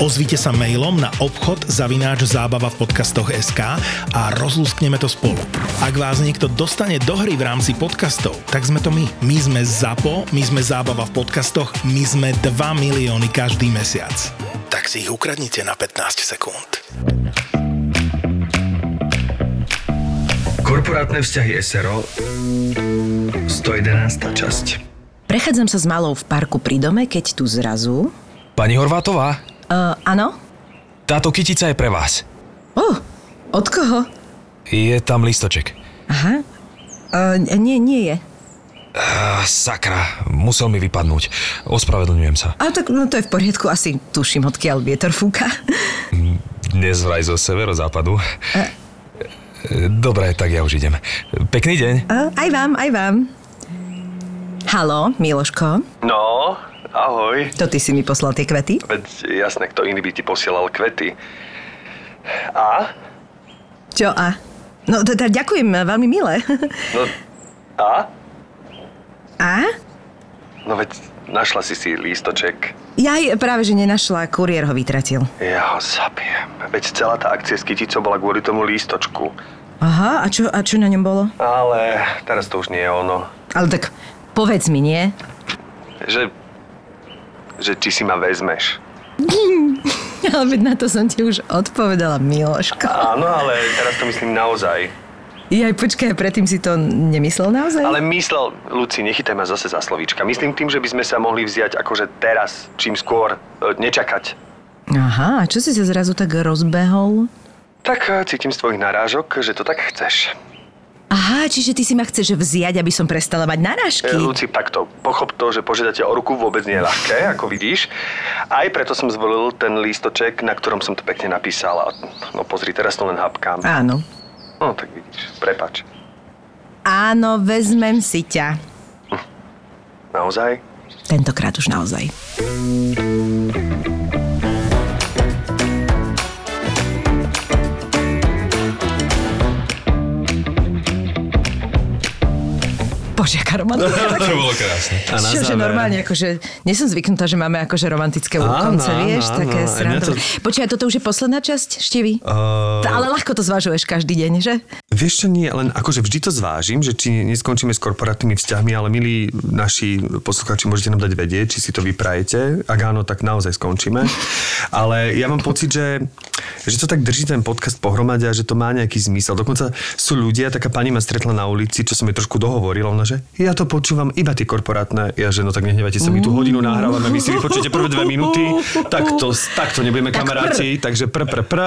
Ozvite sa mailom na obchod zavináč zábava v podcastoch SK a rozlúskneme to spolu. Ak vás niekto dostane do hry v rámci podcastov, tak sme to my. My sme ZAPO, my sme zábava v podcastoch, my sme 2 milióny každý mesiac. Tak si ich ukradnite na 15 sekúnd. Korporátne vzťahy SRO 111. časť Prechádzam sa s malou v parku pri dome, keď tu zrazu... Pani Horvátová, Uh, áno? táto kytica je pre vás. Oh, od koho? Je tam listoček. Aha. Uh, nie, nie je. Á, sakra, musel mi vypadnúť. Ospravedlňujem sa. A tak no, to je v poriadku, asi tuším, odkiaľ vietor fúka. Dnes vraj zo severozápadu. Dobre, tak ja už idem. Pekný deň. Uh, aj vám, aj vám. Halo, Miloško, No, ahoj. to ty si mi poslal tie kvety? Veď jasné, kto iný by ti posielal kvety. A? Čo a? No teda ďakujem, veľmi milé. No, a? A? No veď našla si si lístoček. Ja aj práve, že nenašla, kuriér ho vytratil. Ja ho zabijem. Veď celá tá akcia s kyticou bola kvôli tomu lístočku. Aha, a čo, a čo na ňom bolo? Ale teraz to už nie je ono. Ale tak povedz mi, nie? Že... Že či si ma vezmeš. Ale veď na to som ti už odpovedala, Miloško. Áno, ale teraz to myslím naozaj. Jaj, počkaj, predtým si to nemyslel naozaj? Ale myslel, Luci, nechytaj ma zase za slovíčka. Myslím tým, že by sme sa mohli vziať akože teraz, čím skôr, e, nečakať. Aha, a čo si sa zrazu tak rozbehol? Tak e, cítim z tvojich narážok, že to tak chceš. Aha, čiže ty si ma chceš vziať, aby som prestala mať narážky? E, Luci, takto, pochop to, že požiadať ťa o ruku vôbec nie je ľahké, ako vidíš. Aj preto som zvolil ten lístoček, na ktorom som to pekne napísal. A, No pozri, teraz to len hapkám. Áno. No tak vidíš, prepač. Áno, vezmem si ťa. Naozaj? Tentokrát už naozaj. Bože, aká romantika. To bolo krásne. A na Čo, že záver- normálne, akože, nie som zvyknutá, že máme akože romantické Áno, úkonce, vieš, áno, také srandové. to- Počkaj, toto už je posledná časť, Štivi? Uh, Ale ľahko to zvažuješ každý deň, že? Vieš čo nie, len akože vždy to zvážim, že či neskončíme s korporátnymi vzťahmi, ale milí naši poslucháči, môžete nám dať vedieť, či si to vyprajete. Ak áno, tak naozaj skončíme. Ale ja mám pocit, že, že to tak drží ten podcast pohromade a že to má nejaký zmysel. Dokonca sú ľudia, taká pani ma stretla na ulici, čo som jej trošku dohovoril, ona, že ja to počúvam iba tie korporátne. Ja, že no tak nehnevajte sa, my tú hodinu nahrávame, vy si vypočujete prvé dve minúty, tak to, tak to nebudeme kamaráti, takže pr, pr, pr.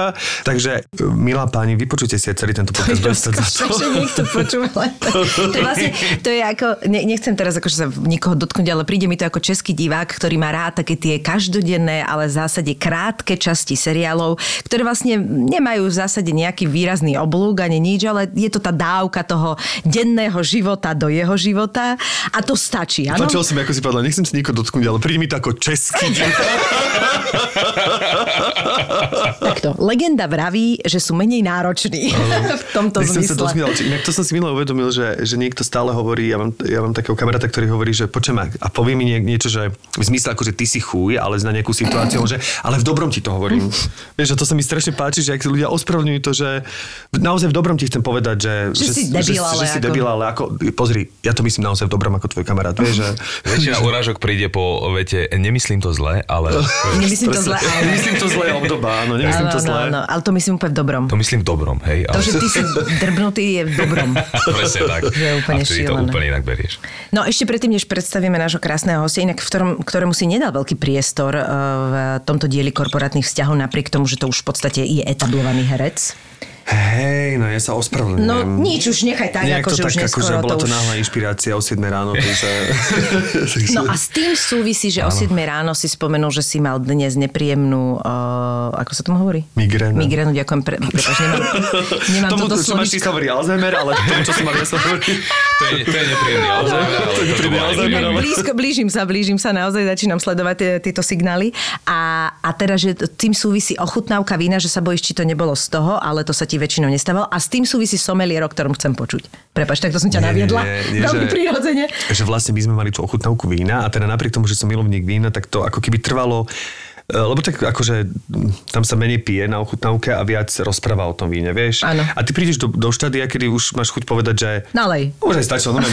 Takže, milá pani, vypočujte si celý tento podcast. bude stať za to. že niekto počúva. len To, to, je vlastne, to je ako, ne, nechcem teraz akože sa nikoho dotknúť, ale príde mi to ako český divák, ktorý má rád také tie každodenné, ale v zásade krátke časti seriálov, ktoré vlastne nemajú v zásade nejaký výrazný oblúk ani nič, ale je to tá dávka toho denného života do jeho života a to stačí? Páčilo sa mi, ako si povedala, nechcem si nikoho dotknúť, ale príde mi to ako český. Takto. Legenda vraví, že sú menej nároční v tomto Nechcem sa zmysle. ale či- inak to som si minule uvedomil, že, že niekto stále hovorí, ja mám, ja mám takého kamaráta, ktorý hovorí, že počujem a povie mi nie, niečo, že v zmysle ako, že ty si chuj, ale na nejakú situáciu, že ale v dobrom ti to hovorím. Vieš, a to sa mi strašne páči, že ak si ľudia ospravedlňujú to, že naozaj v dobrom ti chcem povedať, že, Že si debil, ale že, že si ako- debil, ale ako, pozri, ja to myslím naozaj v dobrom ako tvoj kamarát, vieš, že... Väčšina urážok príde po vete, nemyslím to zle, ale Nemyslím to zle, ale... Nemyslím to zle obdoba, áno, nemyslím to zle. áno, áno, ale to myslím úplne v dobrom. to myslím v dobrom, hej. To, Ale... že ty si drbnutý, je v dobrom. Presne tak. Že je úplne a to úplne inak berieš. No ešte predtým, než predstavíme nášho krásneho hostia, inak v ktorom, ktorému si nedal veľký priestor eh, v tomto dieli korporátnych vzťahov, napriek tomu, že to už v podstate je etablovaný herec. Hej, no ja sa ospravedlňujem. No nič, už nechaj tak, Nejak ako to že tak, už neskoro akože bola to to už... náhla inšpirácia o 7 ráno, takže... No a s tým súvisí, že o 7 ráno si spomenul, že si mal dnes nepríjemnú, uh, ako sa tomu hovorí? Migrénu. Migrénu, ďakujem. Pre, prepáč, nemám, nemám Tomu, toto čo ty slovíčko. sa hovorí Alzheimer, ale tomu, čo som mal ja sa hovorí... To je, to je nepríjemný Alzheimer, ale aj Inak blízko, blížim sa, blížim sa, naozaj začínam sledovať tie, tieto signály. A, a teda, že tým súvisí ochutnávka vína, že sa bojíš, či to nebolo z toho, ale to sa ti väčšinou nestávalo. A s tým súvisí somelier, o ktorom chcem počuť. Prepač, tak to som ťa Nie, naviedla. nie, nie, Veľmi prirodzene. že vlastne my sme mali tú ochutnávku vína a teda napriek tomu, že som milovník vína, tak to ako keby trvalo lebo tak akože tam sa menej pije na ochutnávke a viac rozpráva o tom víne, vieš? Áno. A ty prídeš do, do štádia, kedy už máš chuť povedať, že Nalej. už aj stačilo, no my,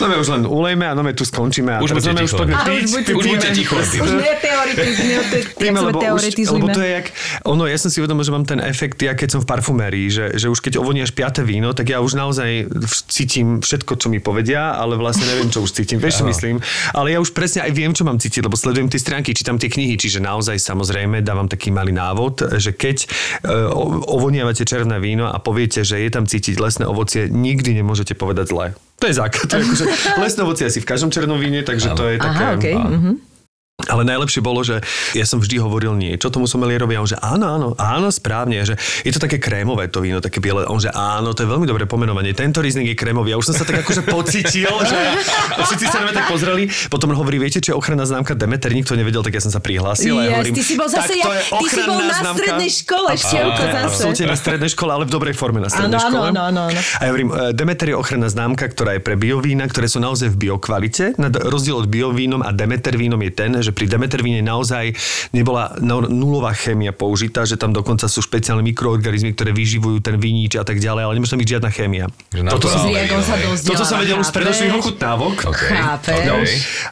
no my už len ulejme a no my tu skončíme a Už už ticho. poďme už piť. buďte Už buďte ticho. Už neteoretizujme, Tým, lebo, teoretizujme. to je jak, ono, ja som si uvedomil, že mám ten efekt, ja keď som v parfumérii, že, že už keď ovoniaš piaté víno, tak ja už naozaj cítim všetko, čo mi povedia, ale vlastne neviem, čo už cítim. Vieš, čo myslím? Ale ja už presne aj viem, čo mám cítiť, lebo sledujem tie stránky, čítam tie knihy, čiže naozaj samozrejme dávam taký malý návod, že keď uh, ovoniavate červené víno a poviete, že je tam cítiť lesné ovocie, nikdy nemôžete povedať zle. To je základ. To je akože, lesné ovocie asi v každom červenom víne, takže to je také... Aha, okej. mhm. Ale najlepšie bolo, že ja som vždy hovoril niečo tomu somelierovi a on že áno, áno, áno, správne, že je to také krémové to víno, také biele. On že áno, to je veľmi dobré pomenovanie. Tento rizling je krémový. Ja už som sa tak akože pocítil, že všetci sa na tak pozreli. Potom hovorí, viete, čo je ochranná známka Demeter? Nikto nevedel, tak ja som sa prihlásil. a ja Yes, hovorím, ty si bol zase, ja, ty si bol na známka. strednej škole, števko zase. absolútne na strednej škole, ale v dobrej forme na strednej áno, škole. áno, áno, áno. A ja hovorím, e, Demeter je ochranná známka, ktorá je pre biovína, ktoré sú naozaj v biokvalite. Na rozdiel od biovínom a Demeter vínom je ten, že pri Demeter víne naozaj nebola no- nulová chémia použitá, že tam dokonca sú špeciálne mikroorganizmy, ktoré vyživujú ten vínič a tak ďalej, ale nemôže tam byť žiadna chémia. Toto sa dozdiela, toto som vedel už z predošlých ochutnávok.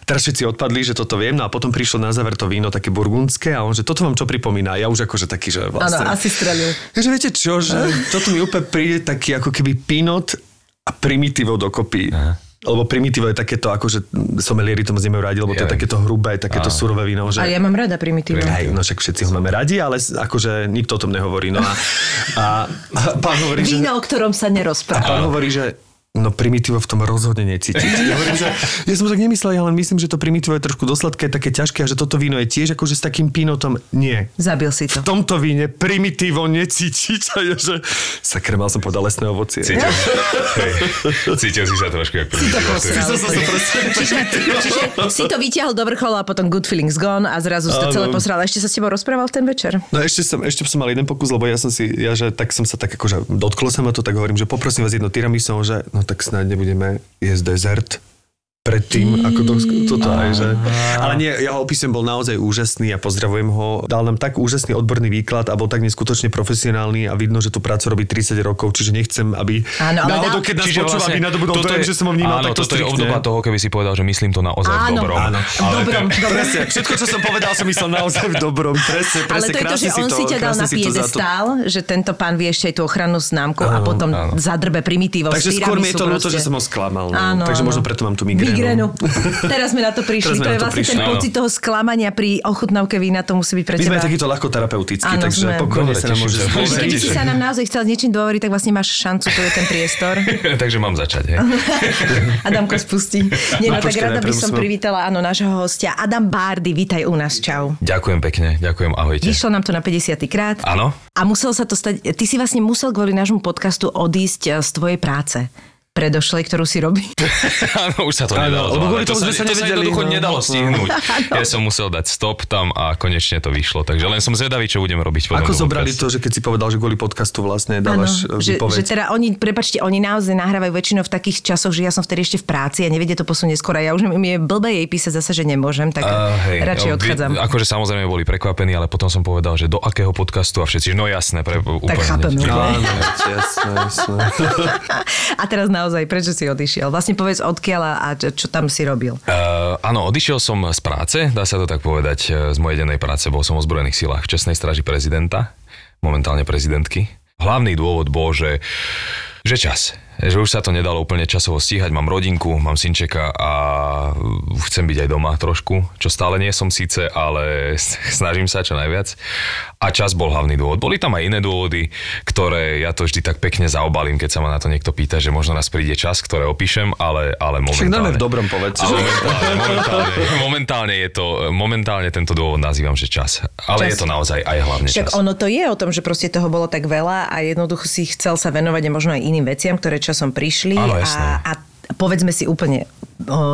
Teraz všetci odpadli, že toto viem, no a potom prišlo na záver to víno také burgundské a on, že toto vám čo pripomína? Ja už akože taký, že Áno, vlastne... asi strelil. Takže viete čo, že toto mi úplne príde taký ako keby pinot a primitívo dokopy. Aha. Lebo primitívo je takéto, akože somelieri to moc nemajú radi, lebo to je Ja. takéto hrubé, takéto surové víno. Že... A ja mám rada primitívne. Hej, no však všetci ho máme radi, ale akože nikto o tom nehovorí. No a, a, a pán hovorí, že... Víno, o ktorom sa A nerozpráva. pán hovorí, že no primitívo v tom rozhodne necítiť. Ja, hovorím, že, ja som tak nemyslel, ja len myslím, že to primitívo je trošku dosladké, také ťažké a že toto víno je tiež akože s takým pinotom. Nie. Zabil si to. V tomto víne primitívo necítiť. A ja, že sakre, mal som povedal lesné ovocie. Cítil, hej, cítil si sa trošku ako Si to. Čiže, čiže si to vytiahol do vrchola a potom good feelings gone a zrazu si to celé posral. Ešte sa s tebou rozprával ten večer? No ešte som, ešte som mal jeden pokus, lebo ja som si, ja že tak som sa tak akože dotklo sa ma to, tak hovorím, že poprosím vás jedno tiramisu, že no tak snáď nebudeme jesť dezert predtým, ako to, toto aj, že... Ale nie, jeho opisujem bol naozaj úžasný a pozdravujem ho. Dal nám tak úžasný odborný výklad a bol tak neskutočne profesionálny a vidno, že tú prácu robí 30 rokov, čiže nechcem, aby Áno, ale náhodou, keď nás Čiže počúva, aby nadobudol toto dojem, je- že som ho vnímal áno, takto toto je striktne. obdoba toho, keby si povedal, že myslím to naozaj v Áno, dobrom. áno. V dobrom, v dobrom. Presne, všetko, čo som povedal, som myslel naozaj v dobrom. Presne, presne, Ale to je to, že on si ťa dal na to to- piedestál, že tento pán vie ešte aj tú ochrannú známku a potom zadrbe primitívo. Takže skôr mi je to ľúto, že som ho sklamal. No. Takže možno preto mám tú migrénu. Migrénu. Teraz sme na to prišli. Teraz sme To je to vlastne ten prišli, pocit toho sklamania pri ochutnávke vína, to musí byť pre My sme teba. takýto ľahko terapeutickí, Áno, takže sme. pokojne sa nám môže keby si sa nám naozaj chcel niečím dovoriť, tak vlastne máš šancu, tu je ten priestor. Takže mám začať, hej. Adamko spustí. Nie, no, No, tak rada by som privítala áno, nášho hostia. Adam Bárdy, vítaj u nás, čau. Ďakujem pekne, ďakujem, ahojte. Vyšlo nám to na 50. krát. Áno? A musel sa to stať, ty si vlastne musel kvôli nášmu podcastu odísť eh, z tvojej práce predošlej, ktorú si robí. Áno, už sa to nedalo. lebo kvôli tomu to sme sa to nevedeli, jednoducho no. nedalo stihnúť. Ja som musel dať stop tam a konečne to vyšlo. Takže len som zvedavý, čo budem robiť. Ako zobrali podcaste. to, že keď si povedal, že kvôli podcastu vlastne dávaš e, že, že teda oni, prepačte, oni naozaj nahrávajú väčšinou v takých časoch, že ja som vtedy ešte v práci a nevedie to posunieť skôr a ja už mi je blbé jej písať zase, že nemôžem, tak Uh, hej, radšej no, odchádzam. Vy, akože samozrejme boli prekvapení, ale potom som povedal, že do akého podcastu a všetci, no jasné, pre, úplne. chápem, ne- no. Áno, jasné, jasné. A teraz naozaj, prečo si odišiel? Vlastne povedz odkiaľ a, čo tam si robil. Uh, áno, odišiel som z práce, dá sa to tak povedať, eh, z mojej dennej práce. Bol som v ozbrojených silách v Čestnej straži prezidenta, momentálne prezidentky. Hlavný dôvod bol, že, že čas. Že už sa to nedalo úplne časovo stíhať, mám rodinku, mám synčeka a chcem byť aj doma trošku, čo stále nie som síce, ale snažím sa čo najviac. A čas bol hlavný dôvod. Boli tam aj iné dôvody, ktoré ja to vždy tak pekne zaobalím, keď sa ma na to niekto pýta, že možno nás príde čas, ktoré opíšem, ale, ale Však momentálne... dáme v dobrom povedz. Ale momentálne, momentálne, momentálne, je to, momentálne tento dôvod nazývam, že čas. Ale Čas. je to naozaj aj hlavne Však čas. ono to je o tom, že proste toho bolo tak veľa a jednoducho si chcel sa venovať a možno aj iným veciam, ktoré časom prišli. Áno, a, a povedzme si úplne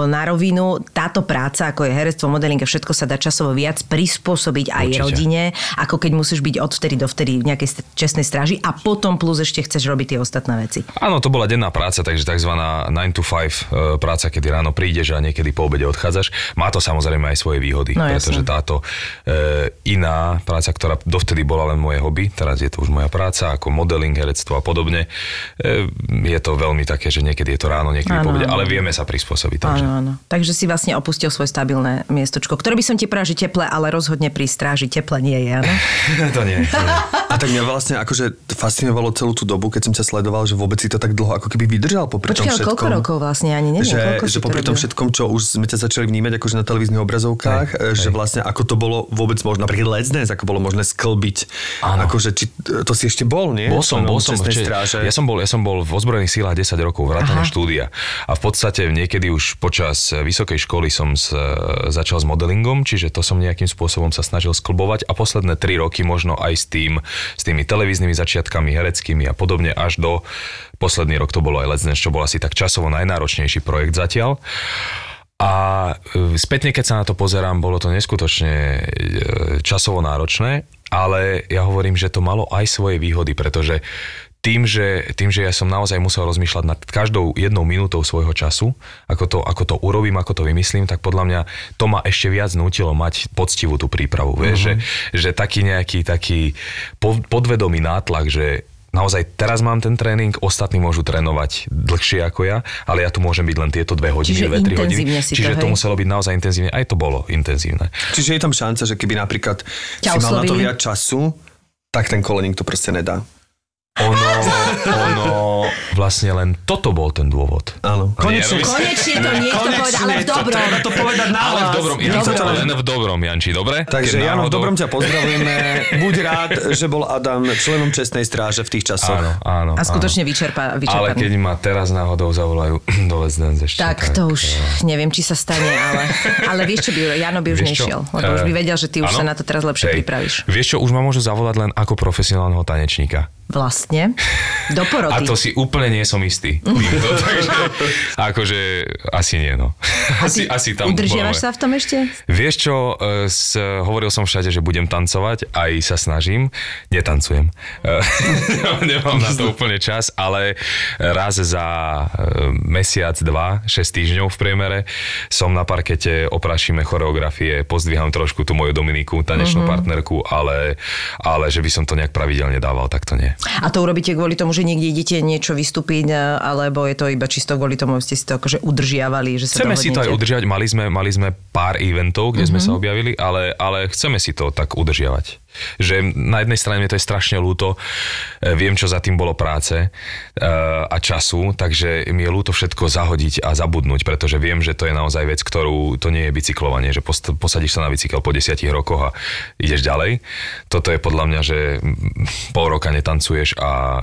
na rovinu, táto práca, ako je herectvo, modeling a všetko sa dá časovo viac prispôsobiť aj Určite. rodine, ako keď musíš byť od vtedy do vtedy v nejakej st- čestnej stráži a potom plus ešte chceš robiť tie ostatné veci. Áno, to bola denná práca, takže tzv. 9 to 5 e, práca, kedy ráno prídeš a niekedy po obede odchádzaš. Má to samozrejme aj svoje výhody, No, pretože táto e, iná práca, ktorá dovtedy bola len moje hobby, teraz je to už moja práca, ako modeling, herectvo a podobne, e, je to veľmi také, že niekedy je to ráno, niekedy Áno, po obede, ale vieme sa prispôsobiť. Takže. Áno, áno. Takže si vlastne opustil svoje stabilné miestočko, ktoré by som ti že teple, ale rozhodne pri stráži teple nie je, áno? to nie. To nie. A tak mňa vlastne akože fascinovalo celú tú dobu, keď som ťa sledoval, že vôbec si to tak dlho ako keby vydržal popri tom všetkom. koľko rokov vlastne? Ani neviem, že, koľko že to popri tom všetkom, čo už sme ťa začali vnímať akože na televíznych obrazovkách, Hej, že hej. vlastne ako to bolo vôbec možno, napríklad Let's Dance, ako bolo možné sklbiť. Áno. Akože, či, to si ešte bol, nie? Bol som, bol som, či- stráže. ja som bol, ja som bol v ozbrojených sílach 10 rokov, vrátane štúdia. A v podstate niekedy už počas vysokej školy som s, začal s modelingom, čiže to som nejakým spôsobom sa snažil sklbovať a posledné 3 roky možno aj s tým, s tými televíznymi začiatkami, hereckými a podobne až do posledný rok to bolo aj Let's Dance, čo bol asi tak časovo najnáročnejší projekt zatiaľ. A e, spätne, keď sa na to pozerám, bolo to neskutočne časovo náročné, ale ja hovorím, že to malo aj svoje výhody, pretože tým že, tým, že ja som naozaj musel rozmýšľať nad každou jednou minútou svojho času, ako to, ako to urobím, ako to vymyslím, tak podľa mňa to ma ešte viac nutilo mať poctivú tú prípravu. Uh-huh. Vieš, že, že taký nejaký taký po- podvedomý nátlak, že naozaj teraz mám ten tréning, ostatní môžu trénovať dlhšie ako ja, ale ja tu môžem byť len tieto dve hodiny, Čiže dve, tri hodiny. to, Čiže to, hej? muselo byť naozaj intenzívne. Aj to bolo intenzívne. Čiže je tam šanca, že keby napríklad Ťa si mal na to viac času, tak ten koleník to proste nedá. Ono, ono, vlastne len toto bol ten dôvod. Áno. Konečne- Konečne to niekto povedal, ale v dobrom. treba to povedať na Ale v dobrom, ja to len v dobrom, Janči, dobre? Takže Jano, v dobrom ťa pozdravujeme. Buď rád, že bol Adam členom čestnej stráže v tých časoch. Áno, áno. A skutočne áno. vyčerpa, Ale vyčerpaný. keď ma teraz náhodou zavolajú do Let's Dance ešte. Tak to už neviem, či sa stane, ale, ale vieš čo by, Jano by už Vieš čo? nešiel, lebo už by Eh, vedel, že ty už áno? sa na to teraz lepšie Hej. pripravíš. Vieš čo, už ma môžu zavolať len ako profesionálneho tanečníka. Vlastne. Do A poroty. to si úplne nie som istý. Týmto, takže, akože asi nie, no. A Asi, asi tam udržiavaš sa v tom ešte? Vieš čo, e, s, hovoril som všade, že budem tancovať, aj sa snažím, netancujem. E, Nemám na to úplne čas, ale raz za e, mesiac, dva, 6 týždňov v priemere som na parkete, oprašíme choreografie, pozdvíham trošku tú moju Dominiku, tanečnú Mhm. partnerku, ale, ale že by som to nejak pravidelne dával, tak to nie. A to urobíte kvôli tomu, že niekde idete niečo vystúpiť, alebo je to iba čisto kvôli tomu, aby ste si to akože udržiavali, že sa Chceme si to aj dohodnete? udržiavať, mali sme, mali sme pár eventov, kde Mhm. sme sa objavili, ale, ale chceme si to tak udržiavať. Že na jednej strane mi to je strašne ľúto, e, viem, čo za tým bolo práce e, a času, takže mi je ľúto všetko zahodiť a zabudnúť, pretože viem, že to je naozaj vec, ktorú, to nie je bicyklovanie, že posadíš sa na bicykel po desiatich rokoch a ideš ďalej. Toto je podľa mňa, že pol roka netancuješ a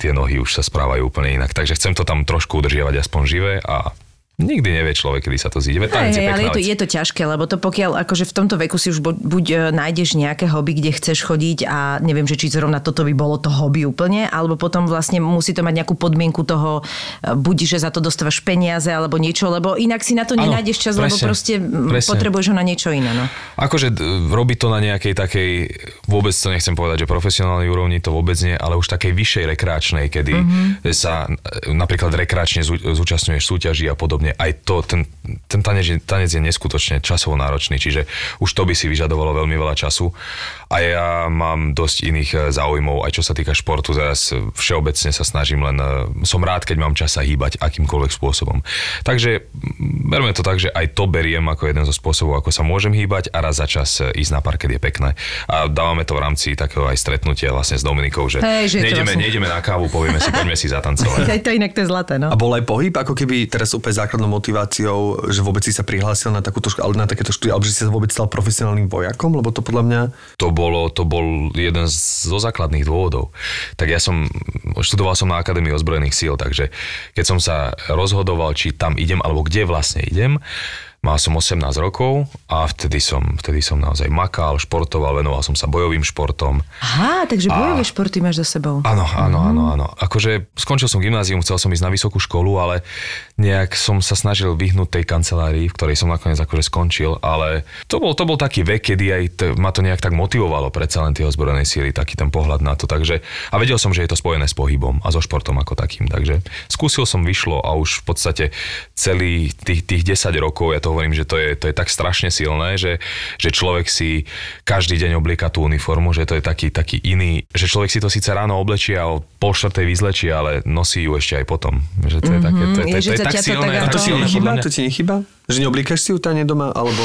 tie nohy už sa správajú úplne inak. Takže chcem to tam trošku udržiavať aspoň živé a Nikdy nevie človek, kedy sa to zíde. Veď Hej, je ale je to, je to ťažké, lebo to pokiaľ akože v tomto veku si už bu- buď e, nájdeš nejaké hobby, kde chceš chodiť a neviem, že či zrovna toto by bolo to hobby úplne, alebo potom vlastne musí to mať nejakú podmienku toho, e, buď že za to dostávaš peniaze alebo niečo, lebo inak si na to Áno, nenájdeš čas, lebo presne, proste m, presne. potrebuješ ho na niečo iné. No. Akože robiť to na nejakej takej, vôbec to nechcem povedať, že profesionálnej úrovni to vôbec nie, ale už takej vyššej rekreačnej, kedy Mhm. mm-hmm. sa e, napríklad rekreačne zú, zúčastňuješ súťaží a podobne. Podobne. Aj to, ten, ten tanec, tanec je neskutočne časovo náročný, čiže už to by si vyžadovalo veľmi veľa času. A ja mám dosť iných eh, záujmov, aj čo sa týka športu. Teraz všeobecne sa snažím len, eh, som rád, keď mám čas sa hýbať akýmkoľvek spôsobom. Takže mm, berme to tak, že aj to beriem ako jeden zo spôsobov, ako sa môžem hýbať a raz za čas eh, ísť na parket je pekné. A dávame to v rámci takého aj stretnutia vlastne s Dominikou, že, Hej, že nejdeme, vlastne- nejdeme na kávu, povieme si, poďme si zatancovať. Aj to inak to je zlaté, no. A bol aj pohyb, ako keby teraz úplne základnou motiváciou, že vôbec si sa prihlásil na takúto na takéto štúdie, alebo že si sa vôbec stal profesionálnym vojakom, lebo to podľa mňa... To, bolo, to bol jeden zo základných dôvodov. Tak ja som, študoval som na Akadémii ozbrojených síl, takže keď som sa rozhodoval, či tam idem, alebo kde vlastne idem, Mal som 18 rokov a vtedy som, vtedy som naozaj makal, športoval, venoval som sa bojovým športom. Aha, takže bojové športy máš za sebou. Áno, áno, áno, áno. Akože skončil som gymnázium, chcel som ísť na vysokú školu, ale nejak som sa snažil vyhnúť tej kancelárii, v ktorej som nakoniec akože skončil, ale to bol, to bol taký vek, kedy aj t- ma to nejak tak motivovalo predsa len tie ozbrojené síly, taký ten pohľad na to. Takže, a vedel som, že je to spojené s pohybom a so športom ako takým. Takže skúsil som, vyšlo a už v podstate celý tých, tých 10 rokov, ja to hovorím, že to je, to je tak strašne silné, že, že človek si každý deň oblieka tú uniformu, že to je taký, taký iný, že človek si to síce ráno oblečie a o pol štvrtej vyzlečie, ale nosí ju ešte aj potom. Že to je také, to je, to je, Je, že to je tak to silné. to tak ti Áno. silné nechyba? podľa mňa. To ti nechyba? Že neoblíkaš si ju tane doma, alebo...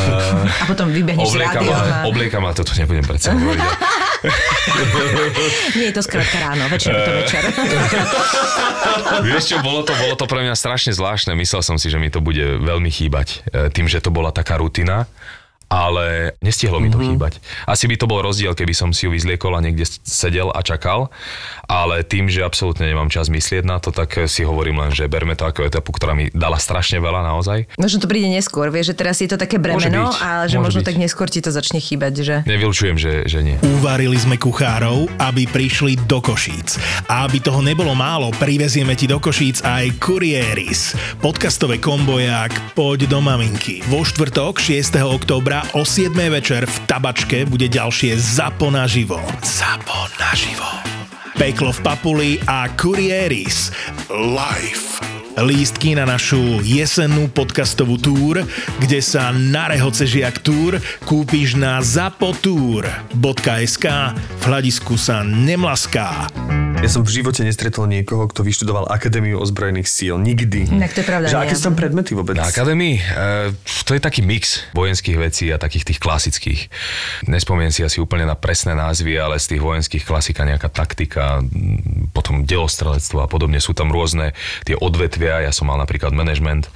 A potom vybehneš Oblieka rádia. ma, a- oblieka ma, toto nebudem predsa hovoriť. Nie je to skrátka ráno, večer to večer. Vieš čo, bolo to, bolo to pre mňa strašne zvláštne. Myslel som si, že mi to bude veľmi chýbať. e, Tým, že to bola taká rutina ale nestihlo mi to mm-hmm. chýbať. Asi by to bol rozdiel, keby som si ju vyzliekol a niekde sedel a čakal, ale tým, že absolútne nemám čas myslieť na to, tak si hovorím len, že berme to ako etapu, ktorá mi dala strašne veľa naozaj. Možno to príde neskôr, vieš, že teraz je to také bremeno, byť, a že môže možno byť. tak neskôr ti to začne chýbať, že... Nevylučujem, že, že nie. Uvarili sme kuchárov, aby prišli do Košíc. A aby toho nebolo málo, privezieme ti do Košíc aj Kurieris. Podcastové komboják Poď do maminky. Vo štvrtok 6. októbra o 7. večer v Tabačke bude ďalšie Zapo naživo. Zapo naživo. Peklo v Papuli a Kurieris. Live. Lístky na našu jesennú podcastovú túr, kde sa na rehoce žiak túr kúpiš na zapotur.sk V hľadisku sa nemlaská. Ja som v živote nestretol niekoho, kto vyštudoval Akadémiu ozbrojených síl. Nikdy. Inak to je pravda, Že aké sú tam predmety vôbec? Na akadémii? E, to je taký mix vojenských vecí a takých tých klasických. Nespomiem si asi úplne na presné názvy, ale z tých vojenských klasika nejaká taktika, potom delostrelectvo a podobne. Sú tam rôzne tie odvetvia, ja som mal napríklad management,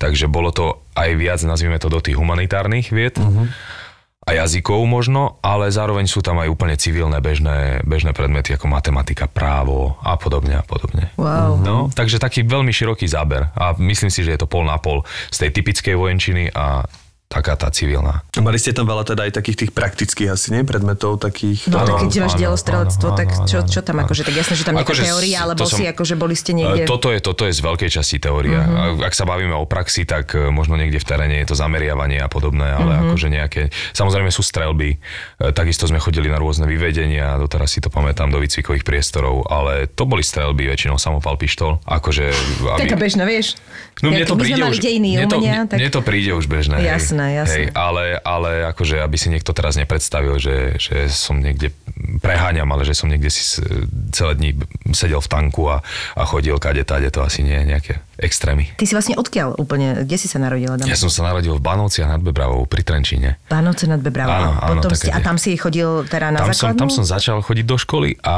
takže bolo to aj viac, nazvime to, do tých humanitárnych vied. Uh-huh a jazykov možno, ale zároveň sú tam aj úplne civilné bežné, bežné predmety ako matematika, právo a podobne a podobne. Wow. No, takže taký veľmi široký záber a myslím si, že je to pol na pol z tej typickej vojenčiny a taká tá civilná. Mali ste tam veľa teda aj takých tých praktických asi, nie? Predmetov takých... No Áno, tak keď máš áno, tak čo, čo tam áno. akože, tak jasné, že tam nejaká Akože teória, alebo som- si akože boli ste niekde... E, Toto je, toto je z veľkej časti teória. Uh-huh. Ak sa bavíme o praxi, tak e, možno niekde v teréne je to zameriavanie a podobné, ale uh-huh. akože nejaké... Samozrejme sú strelby, e, takisto sme chodili na rôzne vyvedenia, doteraz si to pamätám do výcvikových priestorov, ale to boli strelby, väčšinou samopal pištol. Akože, Taká bežná, vieš. No mne to príde už, dejiny mne to, mne, tak... mne to príde už bežné. hej. Jasné, jasné. Hej, ale, ale akože, aby si niekto teraz nepredstavil, že, že som niekde preháňam, ale že som niekde si celé dní sedel v tanku a, a chodil kade tade, to asi nie je nejaké extrémy. Ty si vlastne odkiaľ úplne, kde si sa narodila? Dama? Ja som sa narodil v Banovciach nad Bebravou pri Trenčíne. Pánovce nad Bebravou. Áno, áno, Potom ste, a tam si chodil teda na Tam som, základnú? tam som začal chodiť do školy a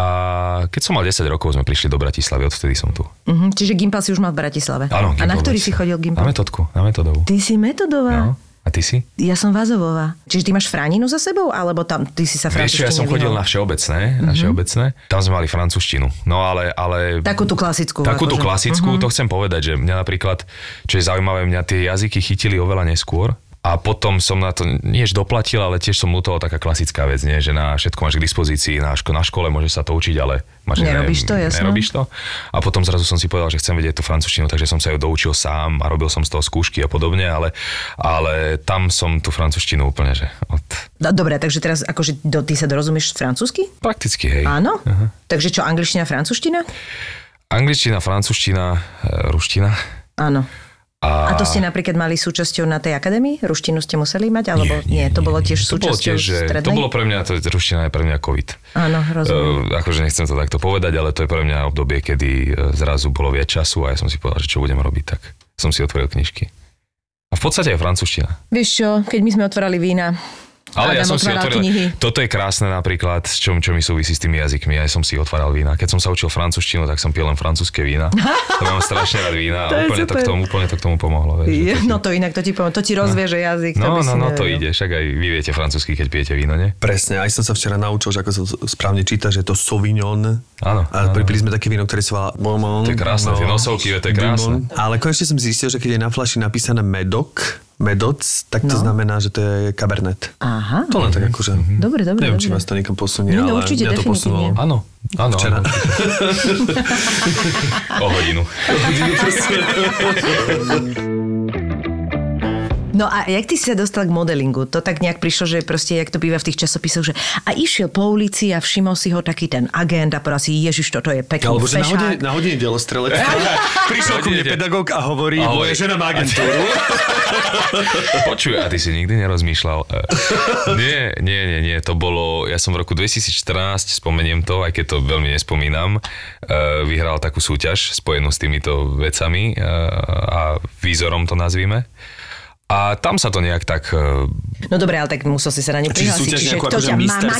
keď som mal 10 rokov, sme prišli do Bratislavy, odvtedy som tu. Mhm, čiže Gimpal si už mal v Bratislave. Áno, a na ktorý si chodil Na Gimpal? metodku, na metodovú. Ty si metodová? No. A ty si? Ja som Vázovová. Čiže ty máš Fráninu za sebou, alebo tam ty si sa Vieš čo, ja som francúzštine chodil na všeobecné, na všeobecné. Tam sme mali francúzštinu. No ale... ale Takú tú klasickú. Takúto akože. klasickú, to chcem povedať, že mňa napríklad, čo je zaujímavé, mňa tie jazyky chytili oveľa neskôr. A potom som na to niež doplatil, ale tiež som lutoval taká klasická vec, nie? že na všetko máš k dispozícii, na, ško- na škole môže sa to učiť, ale máš, Nerobíš to, jasné. nerobíš to. A potom zrazu som si povedal, že chcem vedieť tú francúzštinu, takže som sa ju doučil sám a robil som z toho skúšky a podobne, ale, ale tam som tú francúzštinu úplne, že od... No, dobre, takže teraz akože do, ty sa dorozumieš francúzsky? Prakticky, hej. Áno? Takže čo, angličtina, francúzština? Angličtina, francúzština, e, ruština. Áno. A to ste napríklad mali súčasťou na tej akadémii? Ruštinu ste museli mať? Alebo nie? nie, to bolo tiež to bolo súčasťou tiež, že, strednej? To bolo pre mňa, to, ruština je pre mňa COVID. Áno, rozumiem. Uh, akože nechcem to takto povedať, ale to je pre mňa obdobie, kedy e, zrazu bolo viac času a ja som si povedal, že čo budem robiť, tak som si otvoril knižky. A v podstate aj francúzština. Vieš čo, keď my sme otvorali vína, Ale ja som si otvoril, knihy. toto je krásne napríklad, s čom, čo mi súvisí s tými jazykmi. Ja som si otváral vína. Keď som sa učil francúzštinu, tak som pil len francúzske vína. To mám strašne rád vína To a je úplne to, k tomu, úplne to k tomu pomohlo. Vieš, Je, to ti- no to inak, to ti poviem, to ti rozvieže jazyk. to by No, no, no, to nevedel. ide. Však aj vy viete francúzsky, keď pijete víno, nie? Presne, aj som sa včera naučil, že ako sa to správne číta, že je to Sauvignon. Áno, A pripili sme také víno, ktoré sa volá. To je krásne, tie nosovky, to je krásne. Ale konečne som zistil, že keď je na flaši napísané Medoc, Medoc, tak to No. znamená, že to je Cabernet. Aha, To len tak akože... dobre, dobre. Neviem, či dobre. vás to niekam posunie, Nie, no ale určite, mňa to posunulo. Áno, áno. Včera. áno. o hodinu. No a jak ty si sa dostal k modelingu? To tak nejak prišlo, že proste, jak to býva v tých časopisoch, že a išiel po ulici a všimol si ho taký ten agent a povedal si, ježiš, toto je pekný Alebo že na hodine, na hodine delostrelec. Prišiel ku mne pedagóg a hovorí, A hovorí- žena má agentúru. Počuj, a ty si nikdy nerozmýšľal? E, Nie, nie, nie, nie, to bolo, ja som v roku 2014, spomeniem to, aj keď to veľmi nespomínam, e, vyhral takú súťaž spojenú s týmito vecami e, a výzorom to nazvime. A tam sa to nejak tak... e, No dobre, ale tak musel si sa na ňu Čiže prihlásiť. nejakú kto akože ťa, mama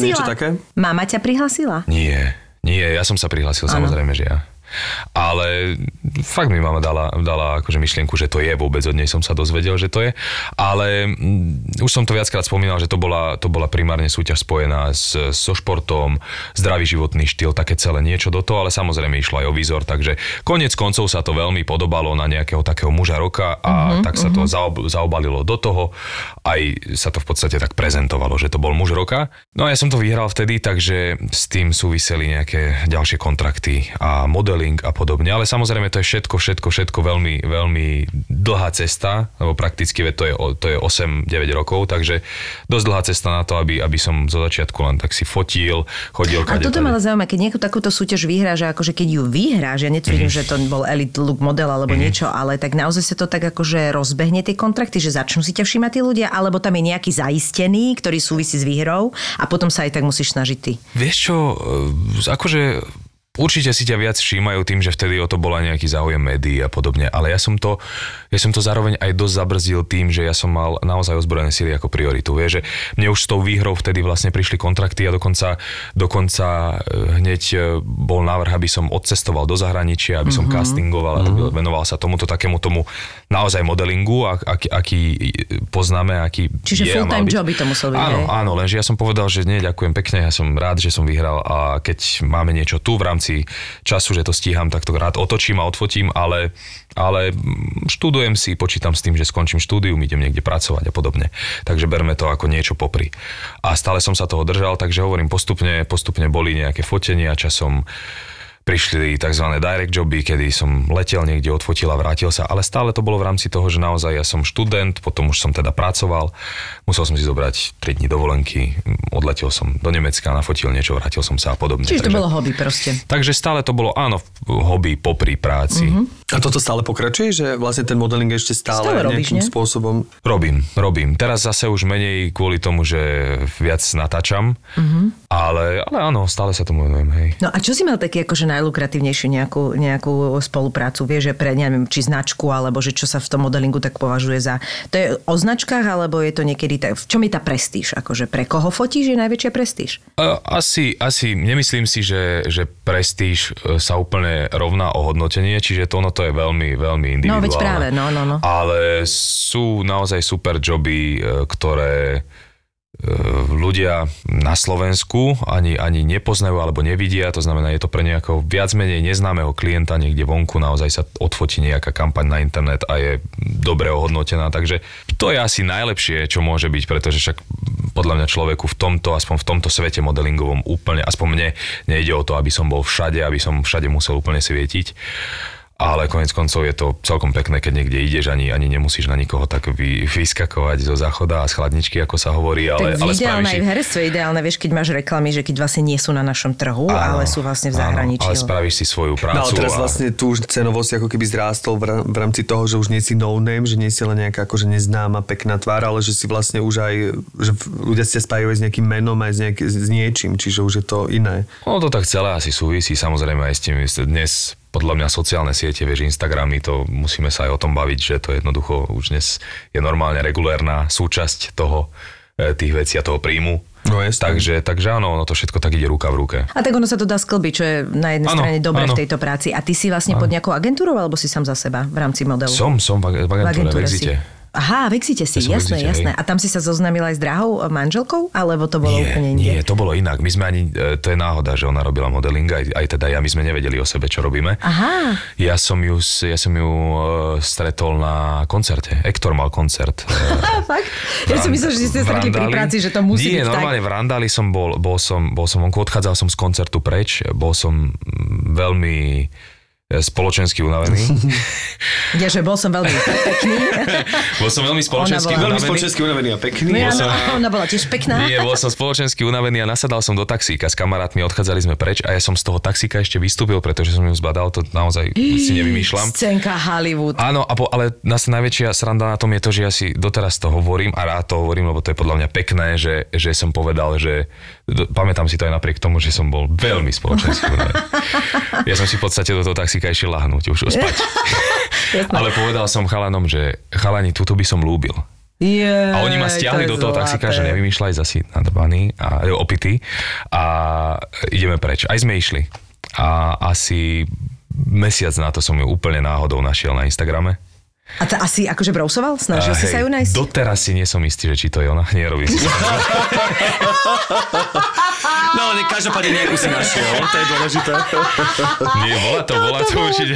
ťa také? Mama ťa prihlasila? Nie, nie, ja som sa prihlásil, samozrejme, že ja. Ale fakt mi mama dala, dala akože myšlienku, že to je, vôbec od nej som sa dozvedel, že to je. Ale mm, už som to viackrát spomínal, že to bola, to bola primárne súťaž spojená s, so športom, zdravý životný štýl, také celé niečo do toho, ale samozrejme išlo aj o výzor, takže konec koncov sa to veľmi podobalo na nejakého takého muža roka a tak sa to zaob, zaobalilo do toho. Aj sa to v podstate tak prezentovalo, že to bol muž roka. No a ja som to vyhral vtedy, takže s tým súviseli nejaké ďalšie kontrakty a modeling a podobne. Ale samozrejme to je všetko, všetko, všetko veľmi, veľmi dlhá cesta, lebo prakticky to je, to je 8-9 rokov, takže dosť dlhá cesta na to, aby, aby som zo začiatku len tak si fotil, chodil A toto ma zaujíma, keď nejakú takúto súťaž vyhráš, a akože keď ju vyhráš, ja netvrdím, že to bol elite look model alebo niečo, ale tak naozaj sa to tak akože rozbehne tie kontrakty, že začnú si ťa všímať tí ľudia, alebo tam je nejaký zaistený, ktorý súvisí s výhrou a potom sa aj tak musíš snažiť ty. Vieš čo, e, akože určite si ťa viac všímajú tým, že vtedy o to bola nejaký záujem médií a podobne, ale ja som to, ja som to zároveň aj dosť zabrzdil tým, že ja som mal naozaj ozbrojené síly ako prioritu. Vieš, že mne už s tou výhrou vtedy vlastne prišli kontrakty a dokonca, dokonca e, hneď e, bol návrh, aby som odcestoval do zahraničia, aby som mm-hmm. castingoval a robil, venoval sa tomuto takému tomu naozaj modelingu, ak, aký, aký poznáme, aký Čiže je full-time job by to musel byť, Áno, áno, lenže ja som povedal, že nie, ďakujem pekne, ja som rád, že som vyhral a keď máme niečo tu v rámci času, že to stíham, tak to rád otočím a odfotím, ale, ale študujem si, počítam s tým, že skončím štúdium, idem niekde pracovať a podobne. Takže berme to ako niečo popri. A stále som sa toho držal, takže hovorím postupne, postupne boli nejaké fotenia, časom prišli tzv. direct joby, kedy som letel niekde, odfotil a vrátil sa, ale stále to bolo v rámci toho, že naozaj ja som študent, potom už som teda pracoval, musel som si zobrať 3 dní dovolenky, odletel som do Nemecka, nafotil niečo, vrátil som sa a podobne. Čiže to Takže- bolo hobby proste. Takže stále to bolo, áno, hobby popri práci. Mm-hmm. A toto stále pokračuje, že vlastne ten modeling ešte stále, Stále robíš, nejakým nie? spôsobom... Robím, robím. Teraz zase už menej kvôli tomu, že viac natáčam, mm-hmm. ale, ale áno, stále sa tomu venujem, hej. No a čo si mal taký akože najlukratívnejšiu nejakú, nejakú spoluprácu? Vieš, že pre, neviem, či značku, alebo že čo sa v tom modelingu tak považuje za... To je o značkách, alebo je to niekedy... Tak, v čom je tá prestíž? Akože pre koho fotíš je najväčšia prestíž? Uh, Asi, asi nemyslím si, že, že prestíž e, sa úplne rovná o hodnotenie, čiže to ono to je veľmi, veľmi individuálne. No, veď práve, no, no, no. Ale sú naozaj super joby, e, ktoré e, ľudia na Slovensku ani, ani nepoznajú alebo nevidia, to znamená, je to pre nejakého viac menej neznámeho klienta niekde vonku, naozaj sa odfotí nejaká kampaň na internet a je dobre ohodnotená, takže to je asi najlepšie, čo môže byť, pretože však podľa mňa človeku v tomto, aspoň v tomto svete modelingovom úplne, aspoň mne nejde o to, aby som bol všade, aby som všade musel úplne svietiť ale konec koncov je to celkom pekné, keď niekde ideš, ani, ani nemusíš na nikoho tak vy, vyskakovať zo záchoda a z chladničky, ako sa hovorí, ale, tak ale ideálne aj v herectve ideálne, vieš, keď máš reklamy, že keď vlastne nie sú na našom trhu, Áno, ale sú vlastne v áno, zahraničí. ale spravíš si svoju prácu. No ale teraz a- vlastne tu už cenovosť ako keby zrástol v, rámci toho, že už nie si no name, že nie si len nejaká akože neznáma pekná tvár, ale že si vlastne už aj, že ľudia ste spájajú aj s nejakým menom aj s, nejak, s niečím, čiže už je to iné. No to tak celé asi súvisí, samozrejme aj s tým, dnes podľa mňa sociálne siete, vieš, Instagramy, to musíme sa aj o tom baviť, že to jednoducho už dnes je normálne regulérna súčasť toho, e, tých vecí a toho príjmu. No takže, takže áno, no to všetko tak ide ruka v ruke. A tak ono sa to dá sklbiť, čo je na jednej Áno, strane dobré áno. v tejto práci. A ty si vlastne pod nejakou agentúrou, alebo si sám za seba v rámci modelu? Som, som v ag- v agentúre, v si. Aha, v Exite si, Ja jasné, Exite, jasné. hej. A tam si sa zoznamila aj s drahou e, manželkou, alebo to bolo Nie, úplne inde? nie, to bolo inak. My sme ani, e, to je náhoda, že ona robila modeling, aj, aj teda ja, my sme nevedeli o sebe, čo robíme. Aha. Ja som ju, ja som ju e, stretol na koncerte. Ektor mal koncert. fakt? Ja som myslel, že ste v stretli pri práci, že to musí Nie, byť normálne tak. v Randali som bol, bol som, bol som vonku, odchádzal som z koncertu preč, bol som veľmi spoločensky unavený. Ja, že bol som veľmi pekný. bol som veľmi spoločensky bola- Veľmi unavený. spoločensky unavený a pekný. No, ja, som- ona bola tiež pekná. Nie, bol som spoločensky unavený a nasadal som do taxíka s kamarátmi, odchádzali sme preč a ja som z toho taxíka ešte vystúpil, pretože som ju zbadal, to naozaj si nevymýšľam. Scénka Hollywood. Áno, a po, ale nás najväčšia sranda na tom je to, že ja si doteraz to hovorím a rád to hovorím, lebo to je podľa mňa pekné, že, že som povedal, že pamätám si to aj napriek tomu, že som bol veľmi spoločensky unavený. Ja som si v podstate do toho taxíka išiel lahnúť, už spať. ale povedal som chalanom, že chalani, tuto by som lúbil. Jej, A oni ma stiahli do toho taxíka, že zlaté. nevymýšľaj, zasi nadrbaný a e, opitý a ideme preč. Aj sme išli. A asi mesiac na to som ju úplne náhodou našiel na Instagrame. A to asi akože brousoval? Snažil A si sa ju nájsť? Doteraz si nie som istý, že či to je ona. Nerobím si. No, ale každopádne nejakú si našiel, to je dôležité. Nie, bola to, bola to určite.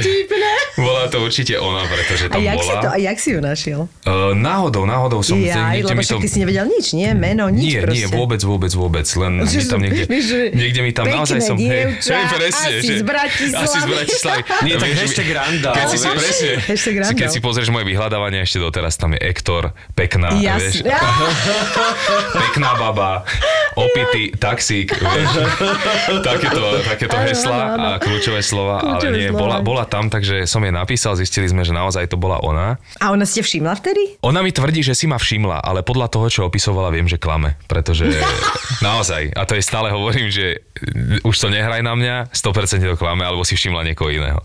Bola to určite ona, pretože A tam jak, si bola. to, a jak si ju našiel? Uh, náhodou, náhodou som... Ja, niekde lebo však ty si nevedel nič, nie? Meno, nič nie, proste. nie, vôbec, vôbec, vôbec. Len mi tam niekde, niekde mi tam pekné naozaj som... dievča, hej, presne, asi že- z Bratislavy. Asi z Bratislavy. Nie, tak hashtag randa, Keď si si presne, si, keď si pozrieš moje vyhľadávanie ešte doteraz, tam je Ektor, pekná, vieš, Jasne. pekná baba, opitý taxík, vieš. takéto, takéto Áno, hesla áno, áno. a kľúčové slova, ale Kľúčové nie, slova. bola, bola tam, takže som jej napísal, zistili sme, že naozaj to bola ona. A ona ste všimla vtedy? Ona mi tvrdí, že si ma všimla, ale podľa toho, čo opisovala, viem, že klame. Pretože naozaj, a to jej stále hovorím, že už to nehraj na mňa, 100% to klame, alebo si všimla niekoho iného.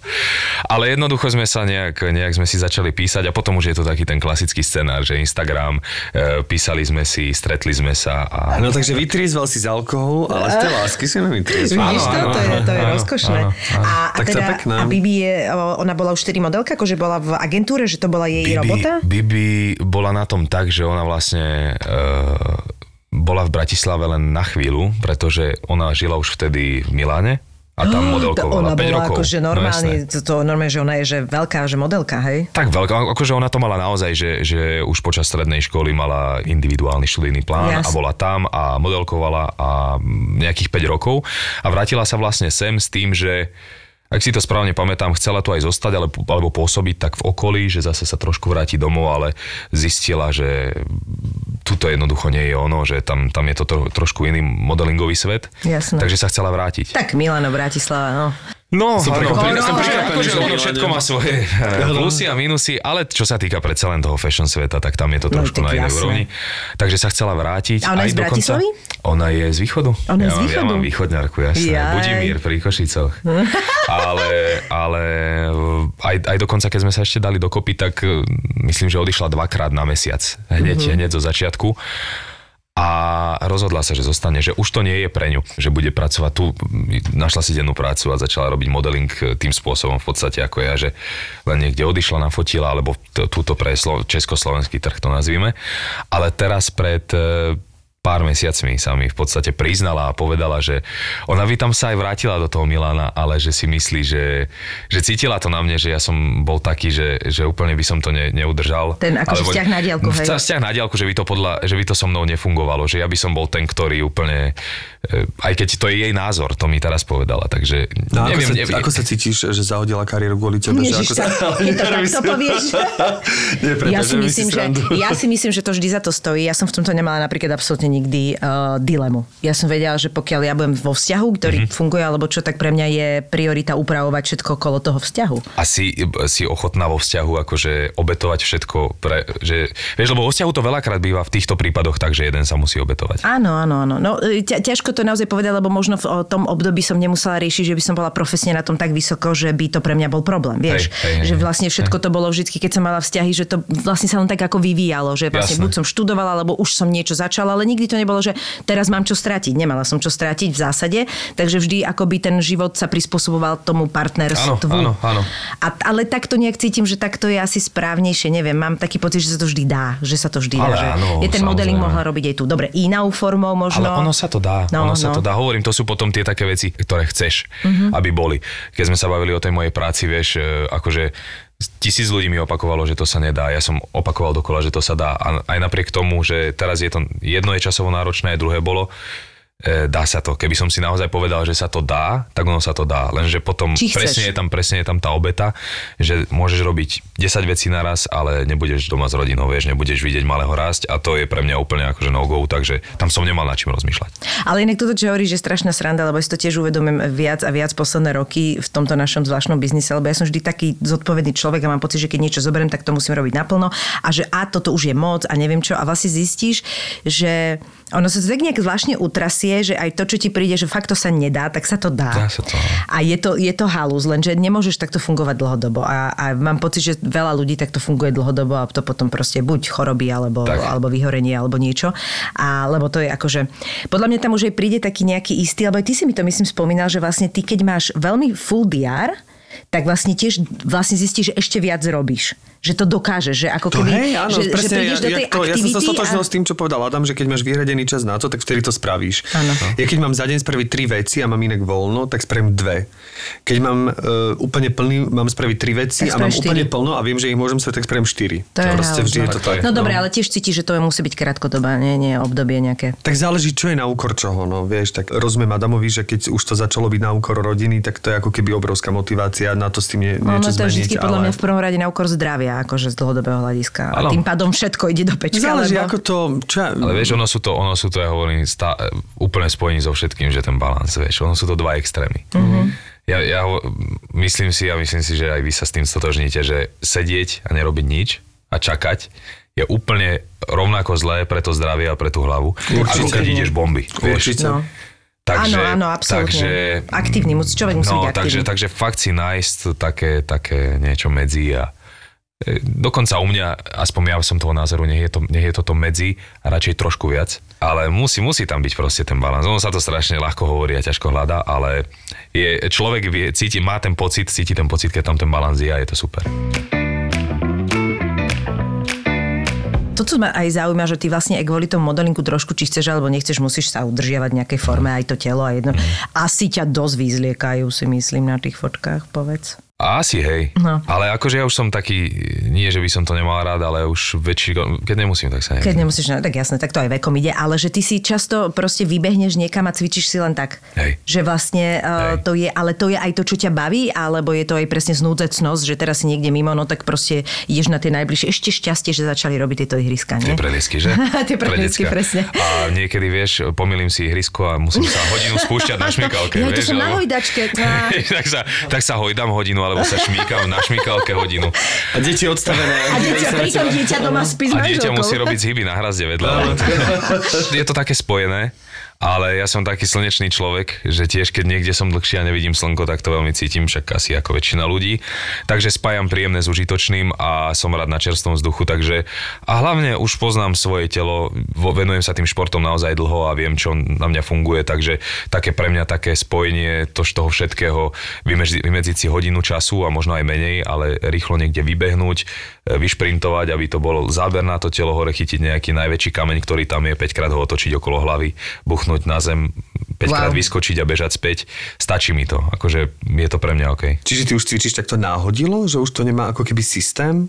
Ale jednoducho sme sa nejak, nejak sme si začali písať a potom už je to taký ten klasický scenár, že Instagram, e, písali sme si, stretli sme sa a... No takže vytriezval si z alkoholu, ale z tej lásky si nevytriezval. Vidíš to? áno, to je, to je áno, rozkošné. áno, A, a, Tak teda, pekné. a Bibi je, ona bola už 4 modelka, akože bola v agentúre, že to bola jej robota? Bibi bola na tom tak, že ona vlastne e, bola v Bratislave len na chvíľu, pretože ona žila už vtedy v Miláne a tam To modelkovala ona 5 bola rokov. akože No normálne, jasné. to, to normálne, že ona je že veľká, že modelka, hej? tak veľká, akože ona to mala naozaj, že, že už počas strednej školy mala individuálny študijný plán Jasne. a bola tam a modelkovala a nejakých 5 rokov a vrátila sa vlastne sem s tým, že ak si to správne pamätám, chcela tu aj zostať ale, alebo pôsobiť tak v okolí, že zase sa trošku vráti domov, ale zistila, že tuto jednoducho nie je ono, že tam, tam je to tro, trošku iný modelingový svet. Jasné. Takže sa chcela vrátiť. Tak Milano, Bratislava, no. No, Som prekvapený, som akože- prekvapený, že ono Milane. všetko má svoje eh, plusy a minusy, ale čo sa týka predsa len toho fashion sveta, tak tam je to No, trošku tak na inej úrovni. Takže sa chcela vrátiť. A ona aj je z Bratislavy? Ona je z východu. Ona je ja z mám, Ja východu? mám východňarku, jasné. Jaj. Budimír pri Košicoch. ale, ale eh, aj, aj dokonca, keď sme sa ešte dali dokopy, tak eh, myslím, že odišla dvakrát na mesiac. Hneď, Mhm. mm-hmm. hneď zo začiatku a rozhodla sa, že zostane, že už to nie je pre ňu, že bude pracovať tu, našla si dennú prácu a začala robiť modeling tým spôsobom v podstate ako ja, že len niekde odišla, nafotila, alebo t- túto pre slo- československý trh to nazvime. Ale teraz pred e, pár mesiacmi sa mi v podstate priznala a povedala, že ona by tam sa aj vrátila do toho Milána, ale že si myslí, že, že cítila to na mne, že ja som bol taký, že, že úplne by som to ne, neudržal. Ten akože vzťah na diálku, hej? Vzťah na diálku, že by to, podľa, že by to so mnou nefungovalo, že ja by som bol ten, ktorý úplne, e, aj keď to je jej názor, to mi teraz povedala, takže No, neviem, ako, sa, neviem. ako sa cítiš, že zahodila kariéru kvôli tebe? že Ježiš, ako sa... keď to takto povieš. Nie, prepáč, ja, si myslím, že, ja si myslím, že to vždy za to stojí. Ja som v tomto nemala napríklad absolútne nikdy uh, dilemu. Ja som vedela, že pokiaľ ja budem vo vzťahu, ktorý Mhm. mm-hmm. funguje, alebo čo, tak pre mňa je priorita upravovať všetko okolo toho vzťahu. a si, si ochotná vo vzťahu akože obetovať všetko, pre, že, vieš, lebo vo vzťahu to veľakrát býva v týchto prípadoch tak, že jeden sa musí obetovať. Áno, áno, áno. No, e, ťa, ťažko to naozaj povedať, lebo možno v tom období som nemusela riešiť, že by som bola profesne na tom tak vysoko, že by to pre mňa bol problém. Vieš, Hej, hej, že vlastne všetko to bolo vždy, keď som mala vzťahy, že to vlastne sa len tak ako vyvíjalo, že vlastne Jasné. buď som študovala, alebo už som niečo začala, ale nikdy to nebolo, že teraz mám čo stratiť. Nemala som čo stratiť v zásade, takže vždy akoby ten život sa prispôsoboval tomu partnerstvu. Áno, áno, áno. A, ale takto nejak cítim, že takto je asi správnejšie. Neviem, mám taký pocit, že sa to vždy dá. Že sa to vždy Ale dá. Že áno, je ten modeling samozrejme. mohla robiť aj tu. Dobre, inou formou možno. Ale ono sa to dá, No, ono sa no. to dá. Hovorím, to sú potom tie také veci, ktoré chceš, Mhm. aby boli. Keď sme sa bavili o tej mojej práci, vieš, e, akože tisíc ľudí mi opakovalo, že to sa nedá. Ja som opakoval dokola, že to sa dá. A aj napriek tomu, že teraz je to, jedno je časovo náročné, druhé bolo, e, dá sa to. Keby som si naozaj povedal, že sa to dá, tak ono sa to dá. Lenže potom Či chceš. presne je, tam, presne je tam tá obeta, že môžeš robiť 10 vecí naraz, ale nebudeš doma s rodinou, vieš, nebudeš vidieť malého rásť a to je pre mňa úplne akože no-go, takže tam som nemal na čím rozmýšľať. Ale inak toto, čo hovoríš, že je strašná sranda, lebo si to tiež uvedomím viac a viac posledné roky v tomto našom zvláštnom biznise, lebo ja som vždy taký zodpovedný človek a mám pocit, že keď niečo zoberiem, tak to musím robiť naplno a že a toto už je moc a neviem čo a vlastne zistíš, že ono sa to tak nejak zvláštne utrasie, že aj to, čo ti príde, že fakt to sa nedá, tak sa to dá. Dá sa to. A je to, je to halus, lenže nemôžeš takto fungovať dlhodobo. A, a mám pocit, že veľa ľudí takto funguje dlhodobo a to potom proste buď choroby, alebo, Tak. alebo vyhorenie, alebo niečo. A, lebo to je akože... Podľa mňa tam už aj príde taký nejaký istý, alebo aj ty si mi to myslím spomínal, že vlastne ty, keď máš veľmi full DR, tak vlastne tiež vlastne zistíš, že ešte viac robíš. Že to dokážeš, že ako To keby, hej, áno, že, že presne, prídeš ja, do tej jak to, ja som sa aktivity stotožnil a... s tým, čo povedal Adam, že keď máš vyhradený čas na to, tak vtedy to spravíš. Áno. Ja keď mám za deň spraviť tri veci a mám inak voľno, tak spravím dve. Keď mám uh, úplne plný, mám spraviť tri veci Tak a mám spravíš úplne štyri. plno a viem, že ich môžem spraviť, tak spravím štyri. To je Proste vždy je no. to tak. No dobre, ale tiež cítiš, že to musí byť krátkodobá, nie, nie obdobie nejaké. Tak záleží, čo je na úkor čoho, no vieš, tak rozumiem Adamovi, že keď už to začalo byť na úkor rodiny, tak to je ako keby obrovská motivácia na to s tým nie, No, niečo to je zmeniť, vždy podľa mňa v prvom rade na úkor zdravia, akože z dlhodobého hľadiska. A tým pádom všetko ide do pečka. Záleží, lebo... ako to... Čo Ale vieš, ono sú to, ono sú to, ja hovorím, stá, úplne spojení so všetkým, že ten balans, vieš, ono sú to dva extrémy. Mm-hmm. Ja, ja ho- myslím si a myslím si, že aj vy sa s tým stotožníte, že sedieť a nerobiť nič a čakať je úplne rovnako zlé pre to zdravie a pre tú hlavu, Určite. ako keď ideš bomby. Vieš. Určite. No. Takže, Áno, áno, absolútne. Takže, Aktívny, musí- človek musí no, byť takže, aktívny. takže fakt si nájsť také, také niečo medzi a dokonca u mňa, aspoň ja som toho názoru, nech je, to, nech je toto medzi a radšej trošku viac, ale musí, musí tam byť proste ten balans. Ono sa to strašne ľahko hovorí a ťažko hľadá, ale je, človek vie, cíti, má ten pocit, cíti ten pocit, keď tam ten balans je a je to super. To, čo ma aj zaujíma, že ty vlastne aj kvôli tomu modelingu trošku, či chceš alebo nechceš, musíš sa udržiavať v nejakej forme, aj to telo a jedno. Asi ťa dosť vyzliekajú, si myslím, na tých fotkách, povedz. A Asi, hej. No. Ale akože ja už som taký, nie že by som to nemal rád, ale už väčší, keď nemusím, tak sa neviem. Keď nemusíš, no tak jasné, tak to aj vekom ide, ale že ty si často proste vybehneš niekam a cvičíš si len tak. Hej. Že vlastne uh, Hej. to je, ale to je aj to, čo ťa baví, alebo je to aj presne znúdzecnosť, že teraz si niekde mimo, no tak proste ideš na tie najbližšie. Ešte šťastie, že začali robiť tieto ihriska, nie? Tie preliesky, že? Tie preliesky, presne. A niekedy, vieš, pomýlim si ihrisko a musím sa hodinu spúšťať na šmikalke. Ja, to vieš, som na lebo- hojdačke. Á. tak, sa, tak sa hojdám hodinu, alebo sa šmíkam na šmikalke hodinu. A deti odstavené. A dieťa, pritom dieťa doma spí s A dieťa musí robiť zhyby na hrazde vedľa. je to také spojené. Ale ja som taký slnečný človek, že tiež keď niekde som dlhšie a nevidím slnko, tak to veľmi cítim, však asi ako väčšina ľudí. Takže spájam príjemné s užitočným a som rád na čerstvom vzduchu, takže a hlavne už poznám svoje telo, venujem sa tým športom naozaj dlho a viem, čo na mňa funguje, takže také pre mňa také spojenie to, toho všetkého, vymedzi, vymedziť si hodinu času a možno aj menej, ale rýchlo niekde vybehnúť, e, vyšprintovať, aby to bolo záber na to telo hore, chytiť nejaký najväčší kameň, ktorý tam je, 5 krát ho otočiť okolo hlavy, buchnúť na zem, 5 krát Wow. vyskočiť a bežať späť. Stačí mi to, akože je to pre mňa OK. Čiže ty už cvičíš takto náhodilo, že už to nemá ako keby systém?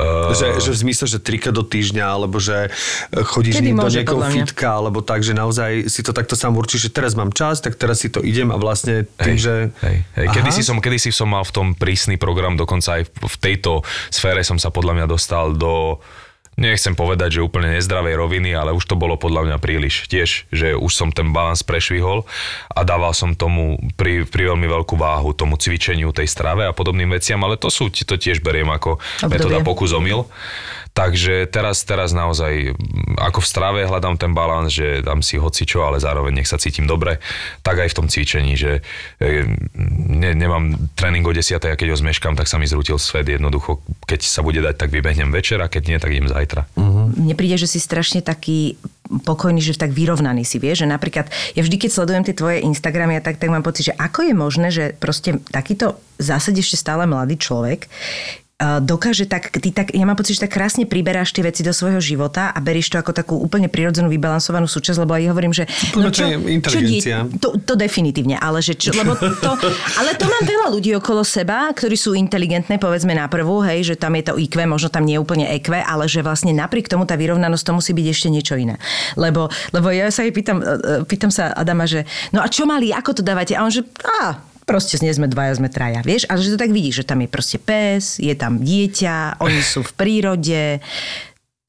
Uh, že, že v zmysle, že trikrát do týždňa, alebo že e, chodíš Kedy do mňa. fitka, alebo tak, že naozaj si to takto sám určíš, že teraz mám čas, tak teraz si to idem a vlastne tým, Hej, že... hej, hej. Aha. Kedy, si som, kedy si som mal v tom prísny program, dokonca aj v, v tejto sfére som sa podľa mňa dostal do nechcem povedať, že úplne nezdravej roviny, ale už to bolo podľa mňa príliš. Tiež, že už som ten balans prešvihol a dával som tomu pri, pri veľmi veľkú váhu, tomu cvičeniu, tej strave a podobným veciam, ale to sú, to tiež beriem ako Obdobie. metóda pokus omyl. Takže teraz, teraz naozaj ako v strave hľadám ten balans, že dám si hocičo, ale zároveň nech sa cítim dobre, tak aj v tom cvičení, že e, ne, nemám tréning o 10 a keď ho zmeškam, tak sa mi zrútil svet jednoducho. Keď sa bude dať, tak vybehnem večer a keď nie, tak idem zajtra. Mne príde, že si strašne taký pokojný, že tak vyrovnaný si, vieš, že napríklad, ja vždy, keď sledujem tie tvoje Instagramy a tak, tak mám pocit, že ako je možné, že proste takýto v zásade ešte stále mladý človek dokáže tak, ty tak, ja mám pocit, že tak krásne priberáš tie veci do svojho života a berieš to ako takú úplne prirodzenú, vybalansovanú súčasť, lebo aj hovorím, že... To je inteligencia. die- to, to definitívne, ale že čo, lebo to, ale to mám veľa ľudí okolo seba, ktorí sú inteligentné, povedzme na prvú, hej, že tam je to IQ, možno tam nie je úplne EQ, ale že vlastne napriek tomu tá vyrovnanosť to musí byť ešte niečo iné. Lebo, lebo ja sa jej pýtam, e, e, pýtam sa Adama, že no a čo mali, ako to dávate? A on, že á, proste nie sme dvaja, sme traja, vieš? Ale že to tak vidíš, že tam je proste pes, je tam dieťa, oni sú v prírode,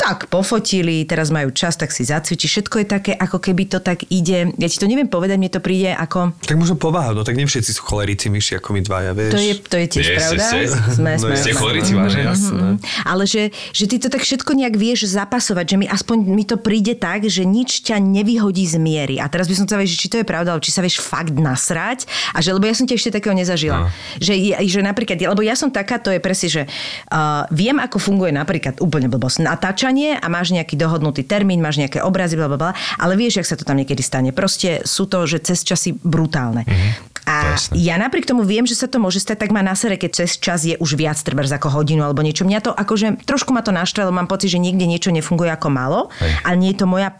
tak pofotili, teraz majú čas, tak si zacvičí. Všetko je také, ako keby to tak ide. Ja ti to neviem povedať, mne to príde ako... Tak možno povaha, no tak nie všetci sú cholerici myši ako my dvaja, vieš. To je, to je tiež Nie, pravda. Sme, No sme, ste cholerici, vážne? Jasné. Ale že, že ty to tak všetko nejak vieš zapasovať, že mi aspoň mi to príde tak, že nič ťa nevyhodí z miery. A teraz by som vedieť, že či to je pravda, alebo či sa vieš fakt nasrať. A že, lebo ja som ti ešte takého nezažila. No. Že, že napríklad, lebo ja som taká, to je presne, že uh, viem, ako funguje napríklad úplne blbosť natáčanie a máš nejaký dohodnutý termín, máš nejaké obrazy, bla, bla, bla, ale vieš, jak sa to tam niekedy stane. Proste sú to, že cez časy brutálne. A Jasné. ja napriek tomu viem, že sa to môže stať, tak ma na sere, keď cez čas je už viac trebárs ako hodinu alebo niečo. Mňa to akože trošku ma to naštve, lebo mám pocit, že niekde niečo nefunguje ako malo, Hej. ale nie je to moja,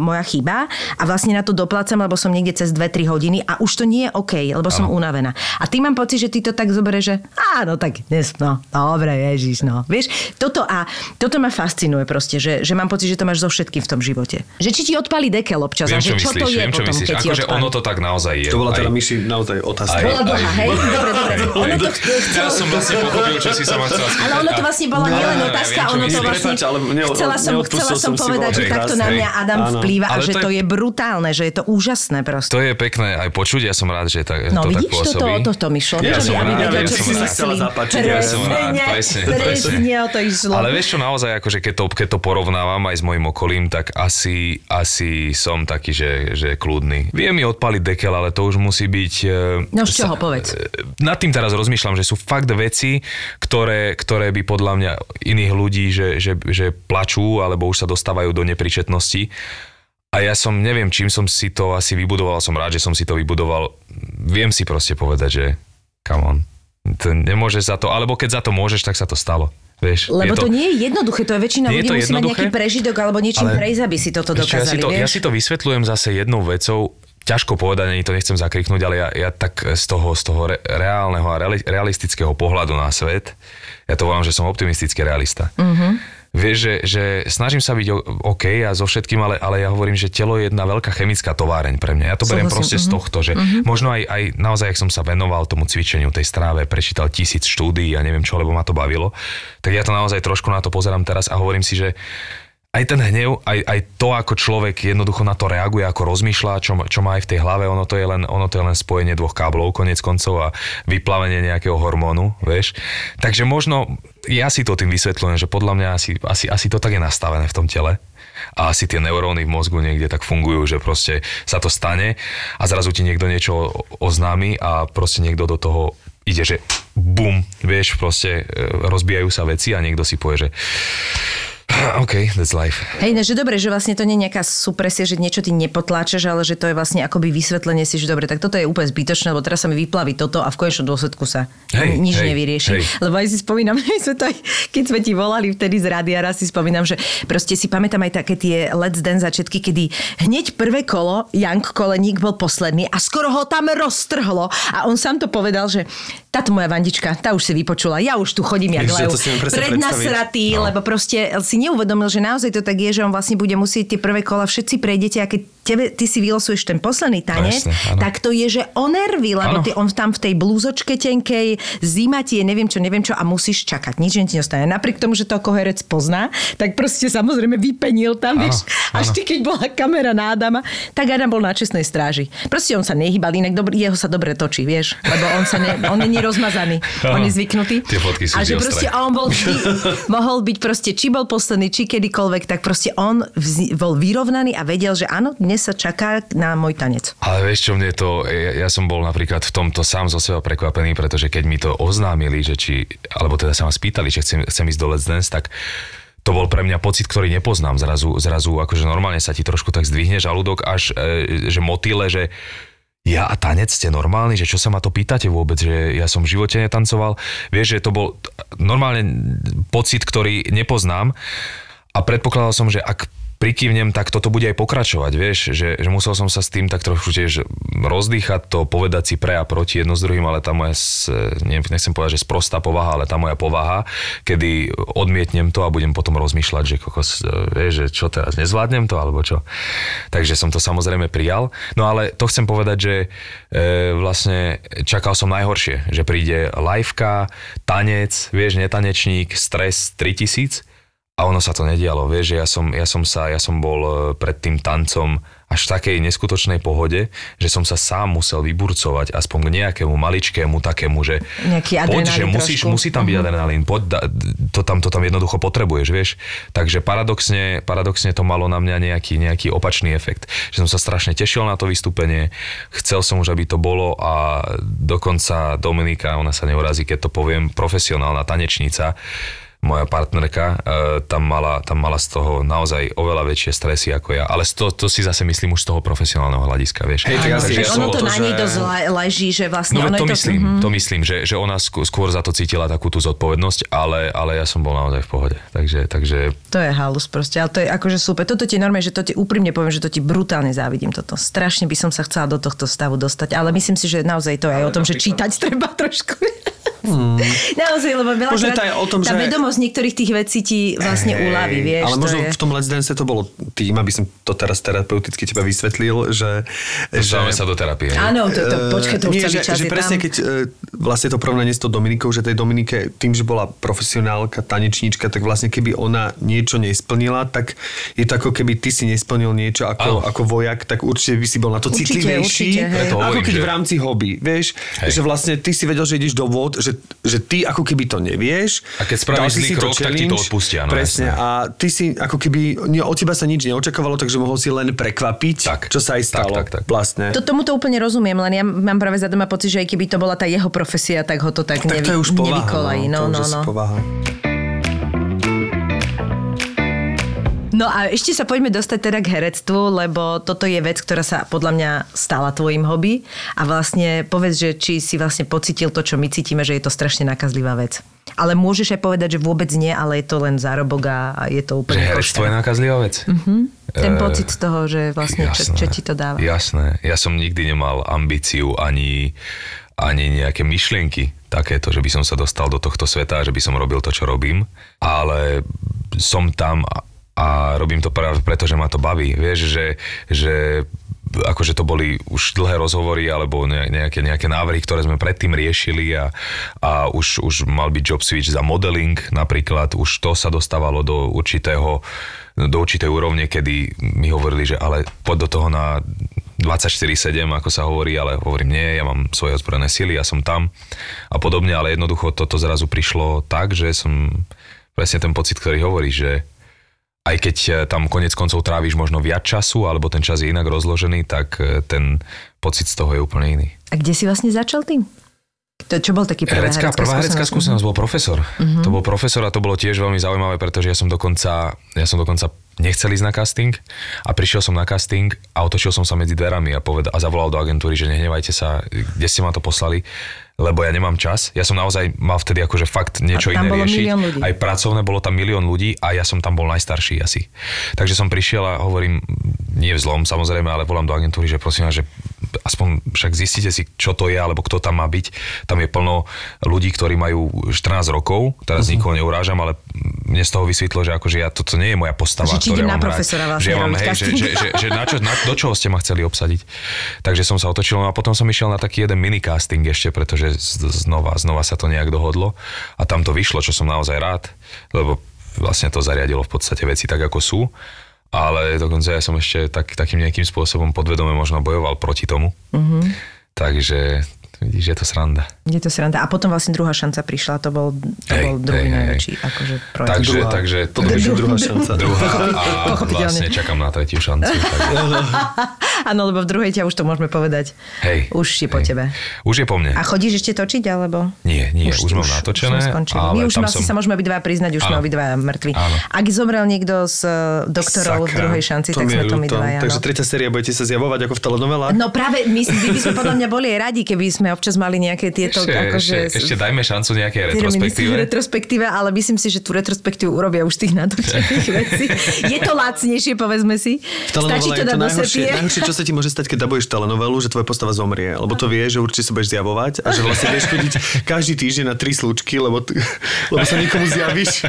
moja chyba a vlastne na to doplácam, lebo som niekde cez 2-3 hodiny a už to nie je OK, lebo som unavená. A ty mám pocit, že ty to tak zoberieš, že áno, tak dnes, no, dobre, ježiš, no. Vieš, toto a toto ma fascinuje proste, že, že mám pocit, že to máš so všetkým v tom živote. Že či ti odpali dekel občas a Viem, že čo čo to myslíš, je viem, čo potom, myslíš. keď ti Akože ono to tak naozaj je. To bola teda Aj- myši naozaj otázka. aj- Bola dlhá, aj- hej? Dobre, dobre. Ono to Ja som vlastne pochopil, čo si sa ma chcela spýtať. Ale ono to vlastne bola No, nielen ja otázka, viem, čo ono to vlastne... Prepáč, ale ne- chcela som, chcela som povedať, že takto na mňa Adam vplýva a že to je- brutálne, že je to úžasné proste. To je pekné aj počuť, ja som rád, že tak, No to tak vidíš, toto, pôsobí. toto mi šlo. Ja som rád, ja som si sa chcela myslím. zapáčiť, ja som rád, presne, presne. presne o to išlo. Ale vieš čo, naozaj, akože keď to, keď to porovnávam aj s mojim okolím, tak asi, asi som taký, že, že kľudný. Vie mi odpaliť dekel, ale to už musí byť... e, No z čoho, povedz. e, Nad tým teraz rozmýšľam, že sú fakt veci, ktoré, ktoré by podľa mňa iných ľudí, že, že, že plačú alebo už sa dostávajú do nepričetnosti. A ja som, neviem, čím som si to asi vybudoval, som rád, že som si to vybudoval. Viem si proste povedať, že come on, to nemôže za to, alebo keď za to môžeš, tak sa to stalo. Vieš, Lebo je to, nie je jednoduché, to je väčšina ľudí to musí mať nejaký prežidok alebo niečím prejsť, aby si toto čo, ja, si dokázali, to, ja vieš? si to vysvetľujem zase jednou vecou, ťažko povedať, ani to nechcem zakriknúť, ale ja, ja tak z toho, z toho re, reálneho a reali, realistického pohľadu na svet, ja to volám, že som optimistický realista. Mm-hmm. Vieš, že, že snažím sa byť OK a so všetkým, ale, ale ja hovorím, že telo je jedna veľká chemická továreň pre mňa. Ja to beriem proste z mhm. tohto, že možno aj, aj naozaj, ak som sa venoval tomu cvičeniu, tej stráve, prečítal tisíc štúdií a neviem čo, lebo ma to bavilo, tak ja to naozaj trošku na to pozerám teraz a hovorím si, že aj ten hnev, aj, aj to, ako človek jednoducho na to reaguje, ako rozmýšľa, čo, čo má aj v tej hlave, ono to, je len, ono to je len spojenie dvoch káblov, konec koncov a vyplavenie nejakého hormónu, vieš. Takže možno ja si to tým vysvetľujem, že podľa mňa asi, asi, asi to tak je nastavené v tom tele. a asi tie neuróny v mozgu niekde tak fungujú, že proste sa to stane a zrazu ti niekto niečo oznámi a proste niekto do toho ide, že bum, vieš, proste e, rozbijajú sa veci a niekto si povie, že OK, that's life. Hej, no, že dobre, že vlastne to nie je nejaká supresia, že niečo ty nepotláčaš, ale že to je vlastne akoby vysvetlenie si, že dobre, tak toto je úplne zbytočné, lebo teraz sa mi vyplaví toto a v konečnom dôsledku sa Hej, nič hej, nevyrieši. hej. Lebo aj si spomínam, my sme to aj, keď sme ti volali vtedy z rádia, raz si spomínam, že proste si pamätám aj také tie Let's Dance začiatky, kedy hneď prvé kolo, Jank Koleník bol posledný a skoro ho tam roztrhlo a on sám to povedal, že táto moja Vandička, tá už si vypočula, ja už tu chodím jak presne prednasratý, No. lebo proste si neuvedomil, že naozaj to tak je, že on vlastne bude musieť tie prvé kola všetci prejdete a keď tebe, ty si vylosuješ ten posledný tanec, áno. tak to je, že o nervy, lebo ty, on tam v tej blúzočke tenkej, zima ti je neviem čo, neviem čo a musíš čakať, nič ti nestane. Napriek tomu, že to ako herec pozná, tak proste samozrejme vypenil tam, Áno, vieš, až ty, keď bola kamera na Adama, tak Adam bol na čestnej stráži. Proste on sa nehýbal, inak dobr, jeho sa dobre točí, vieš, lebo on sa ne, on není rozmazaný, on je zvyknutý. Tie fotky sú A že proste a on bol vždy, mohol byť proste, či bol posledný, či kedykoľvek, tak proste on vzi, bol vyrovnaný a vedel, že áno, dnes sa čaká na môj tanec. Ale vieš čo, mne to, ja, ja som bol napríklad v tomto sám zo seba prekvapený, pretože keď mi to oznámili, že či, alebo teda sa ma spýtali, že chcem, chcem ísť do Let's Dance, tak to bol pre mňa pocit, ktorý nepoznám. Zrazu, zrazu akože normálne sa ti trošku tak zdvihne žalúdok, až e, že motýle, že ja a tanec ste normálni, že čo sa ma to pýtate vôbec, že ja som v živote netancoval. Vieš, že to bol normálne pocit, ktorý nepoznám a predpokladal som, že ak prikývnem, tak toto bude aj pokračovať, vieš, že, že musel som sa s tým tak trošku tiež rozdýchať to, povedať si pre a proti jedno s druhým, ale tá moja, nechcem povedať, že sprostá povaha, ale tá moja povaha, kedy odmietnem to a budem potom rozmýšľať, že kokos, e, vieš, že čo teraz, nezvládnem to, alebo čo. Takže som to samozrejme prijal. No ale to chcem povedať, že e, vlastne čakal som najhoršie, že príde liveka, tanec, vieš, netanečník, stres 3000 a ono sa to nedialo, vieš, že ja som, ja som sa, ja som bol e, pred tým tancom až v takej neskutočnej pohode, že som sa sám musel vyburcovať aspoň k nejakému maličkému takému, že Nejaký poď, že musíš, trošku. musí tam byť adrenalín, poď, da, to, tam, to tam jednoducho potrebuješ, vieš. Takže paradoxne, paradoxne to malo na mňa nejaký, nejaký opačný efekt, že som sa strašne tešil na to vystúpenie, chcel som už, aby to bolo a dokonca Dominika, ona sa neurazí, keď to poviem, profesionálna tanečnica, moja partnerka, e, tam, mala, tam mala z toho naozaj oveľa väčšie stresy ako ja. Ale to, to si zase myslím už z toho profesionálneho hľadiska, vieš. Hej, tak asi je ono to, to na nej že- dosť le- leží, že vlastne No ono to je to... myslím, Mhm. to myslím, že, že ona skôr, skôr za to cítila takú tú zodpovednosť, ale, ale ja som bol naozaj v pohode. Takže, takže To je halus proste, ale to je akože super. Toto ti normálne, že to ti úprimne poviem, že to ti brutálne závidím toto. Strašne by som sa chcela do tohto stavu dostať, ale myslím si, že naozaj to je aj o tom, že čítať treba trošku. Naozaj, lebo veľa Možno je to aj o tom, tá že- vedomosť niektorých tých vecí ti vlastne uľaví, vieš. Ale to možno je... v tom Let's Dance to bolo tým, aby som to teraz terapeuticky teba vysvetlil, že... dostávame sa do terapie. Áno, to, to, počkaj, to nie, že, čas že je presne tam. keď e, vlastne to porovnanie s tou Dominikou, že tej Dominike tým, že bola profesionálka, tanečníčka, tak vlastne keby ona niečo nesplnila, tak je to ako keby ty si nesplnil niečo ako, Áno. ako vojak, tak určite by si bol na to Určite, citlivejší. určite, hej. Ako keď že- v rámci hobby, vieš, Hej. že vlastne ty si vedel, že ideš do vod, že, že ty ako keby to nevieš. A keď spravíš zlý krok, tak ti to odpustia, no Presne. jasné. A ty si ako keby, nie, od teba sa nič neočakávalo, takže mohol si len prekvapiť, Tak. čo sa aj Tak, stalo. tak, tak. Vlastne. To, tomu to úplne rozumiem, len ja mám práve za doma pocit, že aj keby to bola tá jeho profesia, tak ho to tak, tak nevy, to je už povaha. nevykolají. No, to už no, no. povaha. No a ešte sa poďme dostať teda k herectvu, lebo toto je vec, ktorá sa podľa mňa stala tvojim hobby a vlastne povedz, že či si vlastne pocitil to, čo my cítime, že je to strašne nakazlivá vec. Ale môžeš aj povedať, že vôbec nie, ale je to len zárobok a je to Že úplne herectvo je nakazlivá vec? Mhm. Ten Eh, pocit z toho, že vlastne čo, čo ti to dáva. Jasné. Ja som nikdy nemal ambíciu ani, ani nejaké myšlienky takéto, že by som sa dostal do tohto sveta, že by som robil to, čo robím. Ale som tam a, robím to práve preto, že ma to baví. Vieš, že, že akože to boli už dlhé rozhovory alebo ne- nejaké, nejaké návrhy, ktoré sme predtým riešili a, a už, už mal byť job switch za modeling napríklad, už to sa dostávalo do určitého do určitej úrovne, kedy mi hovorili, že ale poď do toho na 24-7, ako sa hovorí, ale hovorím nie, ja mám svoje ozbrojené sily, ja som tam a podobne, ale jednoducho toto zrazu prišlo tak, že som presne ten pocit, ktorý hovorí, že aj keď e, tam konec koncov tráviš možno viac času, alebo ten čas je inak rozložený, tak e, ten pocit z toho je úplne iný. A kde si vlastne začal tým? To, čo bol taký prvá herecká, herecká, prvá herecká skúsenosť bol profesor. Uh-huh. To bol profesor a to bolo tiež veľmi zaujímavé, pretože ja som dokonca, ja som dokonca nechcel ísť na casting a prišiel som na casting a otočil som sa medzi dverami a, poved- a zavolal do agentúry, že nehnevajte sa, kde ste ma to poslali, lebo ja nemám čas. Ja som naozaj mal vtedy akože fakt niečo iné bolo riešiť. ľudí. Aj pracovné, bolo tam milión ľudí a ja som tam bol najstarší asi. Takže som prišiel a hovorím, nie v zlom samozrejme, ale volám do agentúry, že prosím vás, že aspoň však zistite si, čo to je, alebo kto tam má byť. Tam je plno ľudí, ktorí majú 14 rokov, teraz uh-huh. nikoho neurážam, ale mne z toho vysvetlo, že akože ja, toto nie je moja postava. Že idem na mám profesora vlastne že, ja mám, robiť hej, že, že, že, že na čo, na, do čoho ste ma chceli obsadiť. Takže som sa otočil no a potom som išiel na taký jeden mini casting ešte, pretože znova, znova sa to nejak dohodlo a tam to vyšlo, čo som naozaj rád, lebo vlastne to zariadilo v podstate veci tak, ako sú. Ale dokonca ja som ešte tak, takým nejakým spôsobom podvedome možno bojoval proti tomu. Mm-hmm. Takže vidíš, je to sranda. Je to sranda. A potom vlastne druhá šanca prišla, to bol, to Hej, bol druhý hej, hej. najväčší akože projekt. Takže, Druhá. takže Potom ešte druhá šanca. druhá a vlastne čakám na tretiu šancu. Áno, lebo v druhej ťa už to môžeme povedať. hej, Už je po hej. tebe. Už je po mne. A chodíš ešte točiť, alebo? Nie, nie, už, už mám natočené, už ale My už tam asi som... sa môžeme obidva priznať, už sme obidva mŕtvi. Áno. Ak zomrel niekto z eh, doktorov v Sakra, druhej šanci, tak sme to my dvaja. Takže no. tretia séria budete sa zjavovať ako v telenovelách? No práve, my, by sme podľa mňa boli radi, keby sme občas mali nejaké tieto... Ešte, akože, ešte, ešte dajme šancu nejakej tie retrospektíve. retrospektíve, ale myslím si, že tú retrospektívu urobia už tých natočených vecí. Je to lacnejšie, povedzme si. V Stačí to je dať to do najhoršie, sepie. najhoršie, čo sa ti môže stať, keď dabuješ telenovelu, že tvoja postava zomrie. Lebo to vieš, že určite sa budeš zjavovať a že vlastne budeš chodiť každý týždeň na tri slučky, lebo, t- lebo sa niekomu zjavíš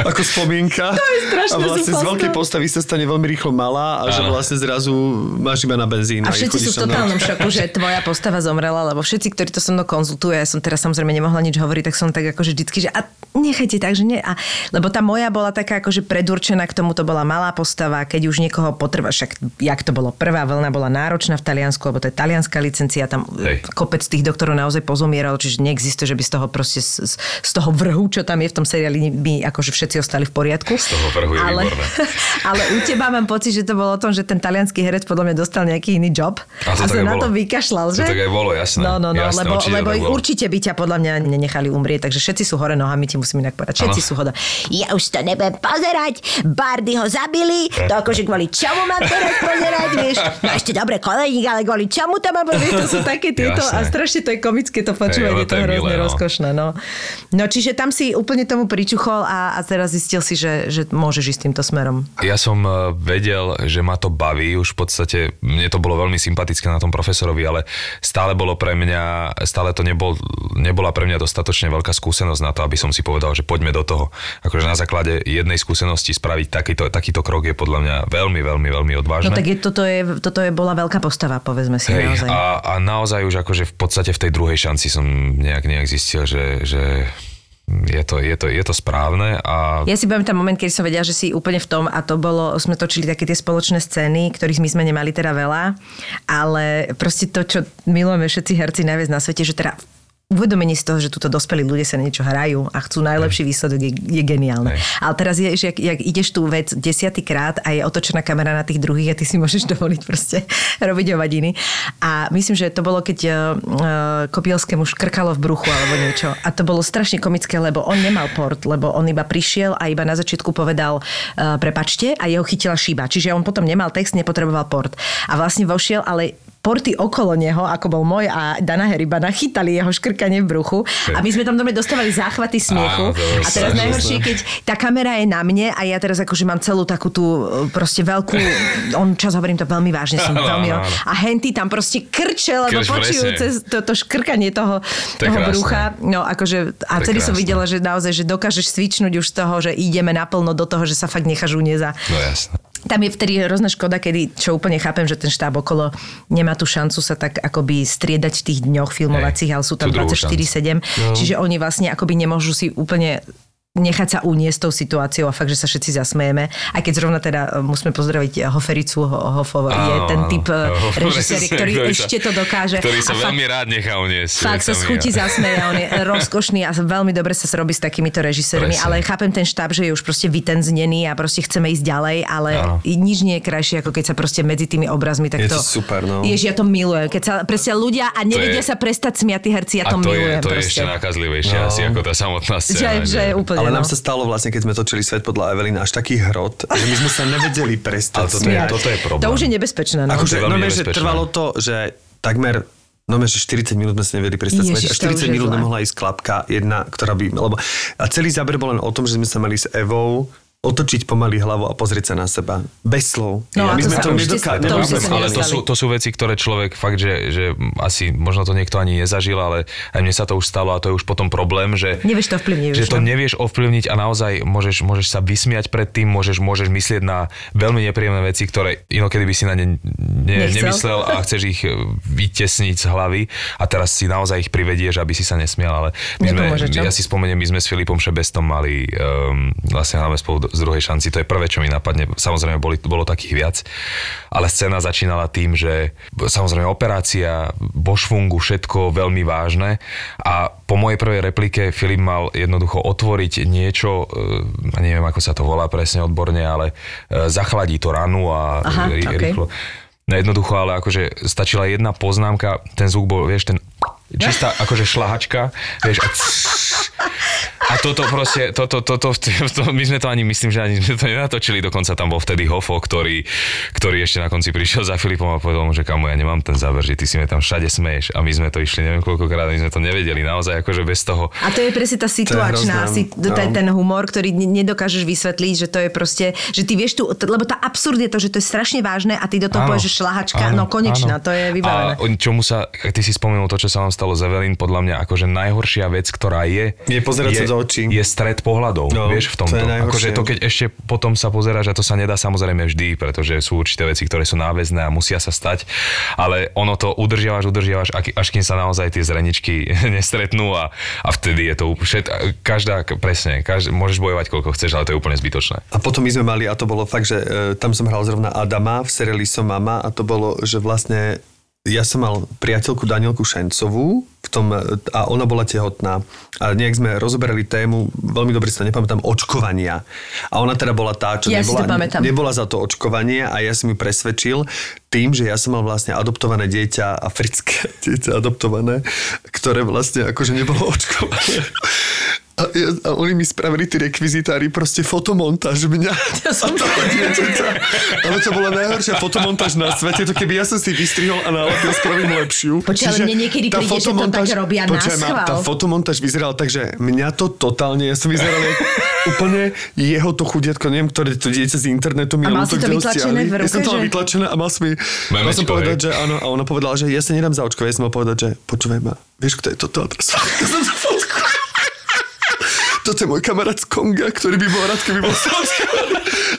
ako spomienka. To je strašné A vlastne z veľkej postavy sa stane veľmi rýchlo malá a že vlastne zrazu máš iba na benzín. A všetci sú v totálnom šoku, že tvoja postava zomrela, lebo všetci, ktorí to so mnou konzultujú, ja som teraz samozrejme nemohla nič hovoriť, tak som tak akože vždycky, že a nechajte tak, že nie. A, lebo tá moja bola taká akože predurčená k tomu, to bola malá postava, keď už niekoho potreba, však jak to bolo, prvá vlna bola náročná v Taliansku, lebo to je talianská licencia, tam Hej. kopec tých doktorov naozaj pozomieral, čiže neexistuje, že by z toho proste z, z, toho vrhu, čo tam je v tom seriáli, by akože všetci ostali v poriadku. Z toho vrhu je ale, výborné. ale u teba mám pocit, že to bolo o tom, že ten talianský herec podľa mňa dostal nejaký iný job A to a sa na bolo. to vykašľal, To že? tak aj bolo, jasné. No, no, no, Jasné, lebo, lebo. Určite by ťa podľa mňa nenechali umrieť, takže všetci sú hore nohami, ti musím inak povedať. Všetci Áno. sú hore. Ja už to nebudem pozerať, Bardy ho zabili, to akože kvôli čomu mám teraz pozerať, vieš? No ešte dobre, koleník, ale kvôli čomu tam mám pozerať, to sú také tieto a strašne to je komické to počúvanie, to to je je hrozne no. rozkošné, no. No čiže tam si úplne tomu pričuchol a, a teraz zistil si, že, že môžeš ísť týmto smerom. Ja som eh, vedel, že ma to baví, už v podstate mne to bolo veľmi sympatické na tom profesorovi, ale stále bolo pre mňa, stále to nebol, nebola pre mňa dostatočne veľká skúsenosť na to, aby som si povedal, že poďme do toho. Akože na základe jednej skúsenosti spraviť takýto, takýto krok je podľa mňa veľmi, veľmi, veľmi odvážne. No tak je, toto, je, toto je, bola veľká postava, povedzme si Hej, naozaj. a, a naozaj už akože v podstate v tej druhej šanci som nejak, nejak zistil, že, že je, to, je, to, je to správne a Ja si pamätám moment, keď som vedela, že si úplne v tom a to bolo, sme točili také tie spoločné scény, ktorých my sme nemali teda veľa, ale proste to, čo milujeme všetci herci najviac na svete, že teda uvedomenie z toho, že túto dospelí ľudia sa na niečo hrajú a chcú najlepší výsledok, je, je geniálne. Hej. Ale teraz je, že jak, jak ideš tú vec desiatýkrát a je otočená kamera na tých druhých a ty si môžeš dovoliť proste robiť hovadiny. A myslím, že to bolo, keď uh, Kopielskému škrkalo v bruchu alebo niečo. A to bolo strašne komické, lebo on nemal port, lebo on iba prišiel a iba na začiatku povedal uh, prepačte a jeho chytila šíba. Čiže on potom nemal text, nepotreboval port. A vlastne vošiel, ale porty okolo neho, ako bol môj a Dana Heribana, chytali jeho škrkanie v bruchu a my sme tam dome dostávali záchvaty smiechu. Áno, a teraz najhoršie, keď tá kamera je na mne a ja teraz akože mám celú takú tú e, proste veľkú, on čas hovorím to veľmi vážne, som Áno, veľmi, áno, a henty tam proste krče, lebo Krč, počujú presne. cez to, to škrkanie toho, To toho krásne. brucha. No akože, a vtedy som videla, že naozaj, že dokážeš svičnúť už z toho, že ideme naplno do toho, že sa fakt necháš unieza. no jasné. Tam je vtedy hrozná škoda, kedy, čo úplne chápem, že ten štáb okolo nemá tú šancu sa tak akoby striedať v tých dňoch filmovacích, Hej, ale sú tam tú druhú 24-7. Čiže oni vlastne akoby nemôžu si úplne nechať sa uniesť tou situáciou a fakt, že sa všetci zasmejeme. Aj keď zrovna teda e, musíme pozdraviť Hofericu, Hofov je ten typ e, režiséri, ktorý, ktorý ešte to dokáže. Ktorý sa a veľmi fakt, rád nechá uniesť. Fakt sa schutí zasmeje, on je rozkošný a veľmi dobre sa robí s takýmito režisérmi, ale chápem ten štáb, že je už proste vytenznený a proste chceme ísť ďalej, ale ano. nič nie je krajšie, ako keď sa proste medzi tými obrazmi takto... Je to super, no. Jež, ja to milujem. Keď sa presne ľudia a nevedia je, sa prestať smiať tí herci, ja to, to milujem. Je, to proste. je ešte nakazlivejšie no. asi ako tá samotná scéna. Že, že, že úplne, ale no. nám sa stalo vlastne, keď sme točili Svet podľa Evelyn, až taký hrot, že my sme sa nevedeli prestať ale toto je, toto je problém. To už je nebezpečné. No. Akože, no, že trvalo to, že takmer No že 40 minút sme sa nevedeli prestať smieť a 40 minút nemohla ísť klapka jedna, ktorá by... Lebo, a celý záber bol len o tom, že sme sa mali s Evou otočiť pomaly hlavu a pozrieť sa na seba. Bez slov. No, ja, my sme to nedokážali. Ale to sú, to sú veci, ktoré človek fakt, že, že asi možno to niekto ani nezažil, ale aj mne sa to už stalo a to je už potom problém, že... Nevieš to ovplyvniť. Že to no. nevieš ovplyvniť a naozaj môžeš, môžeš sa vysmiať pred tým, môžeš, môžeš myslieť na veľmi nepríjemné veci, ktoré inokedy by si na ne, ne nemyslel a chceš ich e, vytesniť z hlavy a teraz si naozaj ich privedieš, aby si sa nesmial, ale my sme, ja si spomeniem, my sme s Filipom Šebestom mali um, vlastne hlavne spolu z druhej šanci. To je prvé, čo mi napadne. Samozrejme, boli, bolo takých viac. Ale scéna začínala tým, že samozrejme operácia, vo švungu, všetko veľmi vážne. A po mojej prvej replike Filip mal jednoducho otvoriť niečo, e, neviem, ako sa to volá presne odborne, ale e, zachladí to ranu a Aha, rýchlo. Okay. No jednoducho, ale akože stačila jedna poznámka, ten zvuk bol, vieš, ten čistá akože šlahačka, vieš, a a toto proste, toto, toto, to, to, my sme to ani, myslím, že ani sme to nenatočili, dokonca tam bol vtedy Hofo, ktorý, ktorý ešte na konci prišiel za Filipom a povedal mu, že kamo, ja nemám ten záver, že ty si mi tam všade smeješ a my sme to išli neviem koľkokrát, my sme to nevedeli, naozaj akože bez toho. A to je presne tá situačná, si, no. ten humor, ktorý nedokážeš vysvetliť, že to je proste, že ty vieš tu, lebo tá absurd je to, že to je strašne vážne a ty do toho povieš, že šlahačka, áno, no konečná, áno. to je vybavené. A čomu sa, ty si spomenul to, čo sa vám stalo z Evelyn, podľa mňa akože najhoršia vec, ktorá je, je pozerať je, sa do očí. Je stred pohľadov, no, vieš, v tomto. To akože to, keď ešte potom sa pozeráš, a to sa nedá samozrejme vždy, pretože sú určité veci, ktoré sú náväzné a musia sa stať, ale ono to udržiavaš, udržiavaš, až kým sa naozaj tie zreničky nestretnú a, a vtedy je to všet, každá, presne, každá, môžeš bojovať koľko chceš, ale to je úplne zbytočné. A potom my sme mali, a to bolo fakt, že e, tam som hral zrovna Adama v seriáli Som mama a to bolo, že vlastne ja som mal priateľku Danielku Šencovú v tom, a ona bola tehotná. A nejak sme rozoberali tému, veľmi dobre si to nepamätám, očkovania. A ona teda bola tá, čo ja nebola, nebola za to očkovanie a ja som ju presvedčil tým, že ja som mal vlastne adoptované dieťa, africké dieťa adoptované, ktoré vlastne akože nebolo očkované. A, a oni mi spravili tí rekvizitári proste fotomontáž mňa. Ja som to Ale to bola najhoršia fotomontáž na svete. To keby ja som si vystrihol a nalepil, spravím lepšiu. Počkaj, ale mne niekedy príde, že to tak robia počkaj, na schvál. Tá fotomontáž vyzerala tak, že mňa to totálne, ja som vyzeral úplne jeho to chudiatko, neviem, ktoré to dieťa z internetu mi a mal si to vytlačené v ruke, Ja som to mal vytlačené a mal som, mi, mal som povedať, že áno, a ona povedala, že ja sa nedám zaočkovať. Ja som mal povedať, že počúvaj ma, vieš, kto je toto? Som to toto je môj kamarát z Konga, ktorý by bol rád, keby bol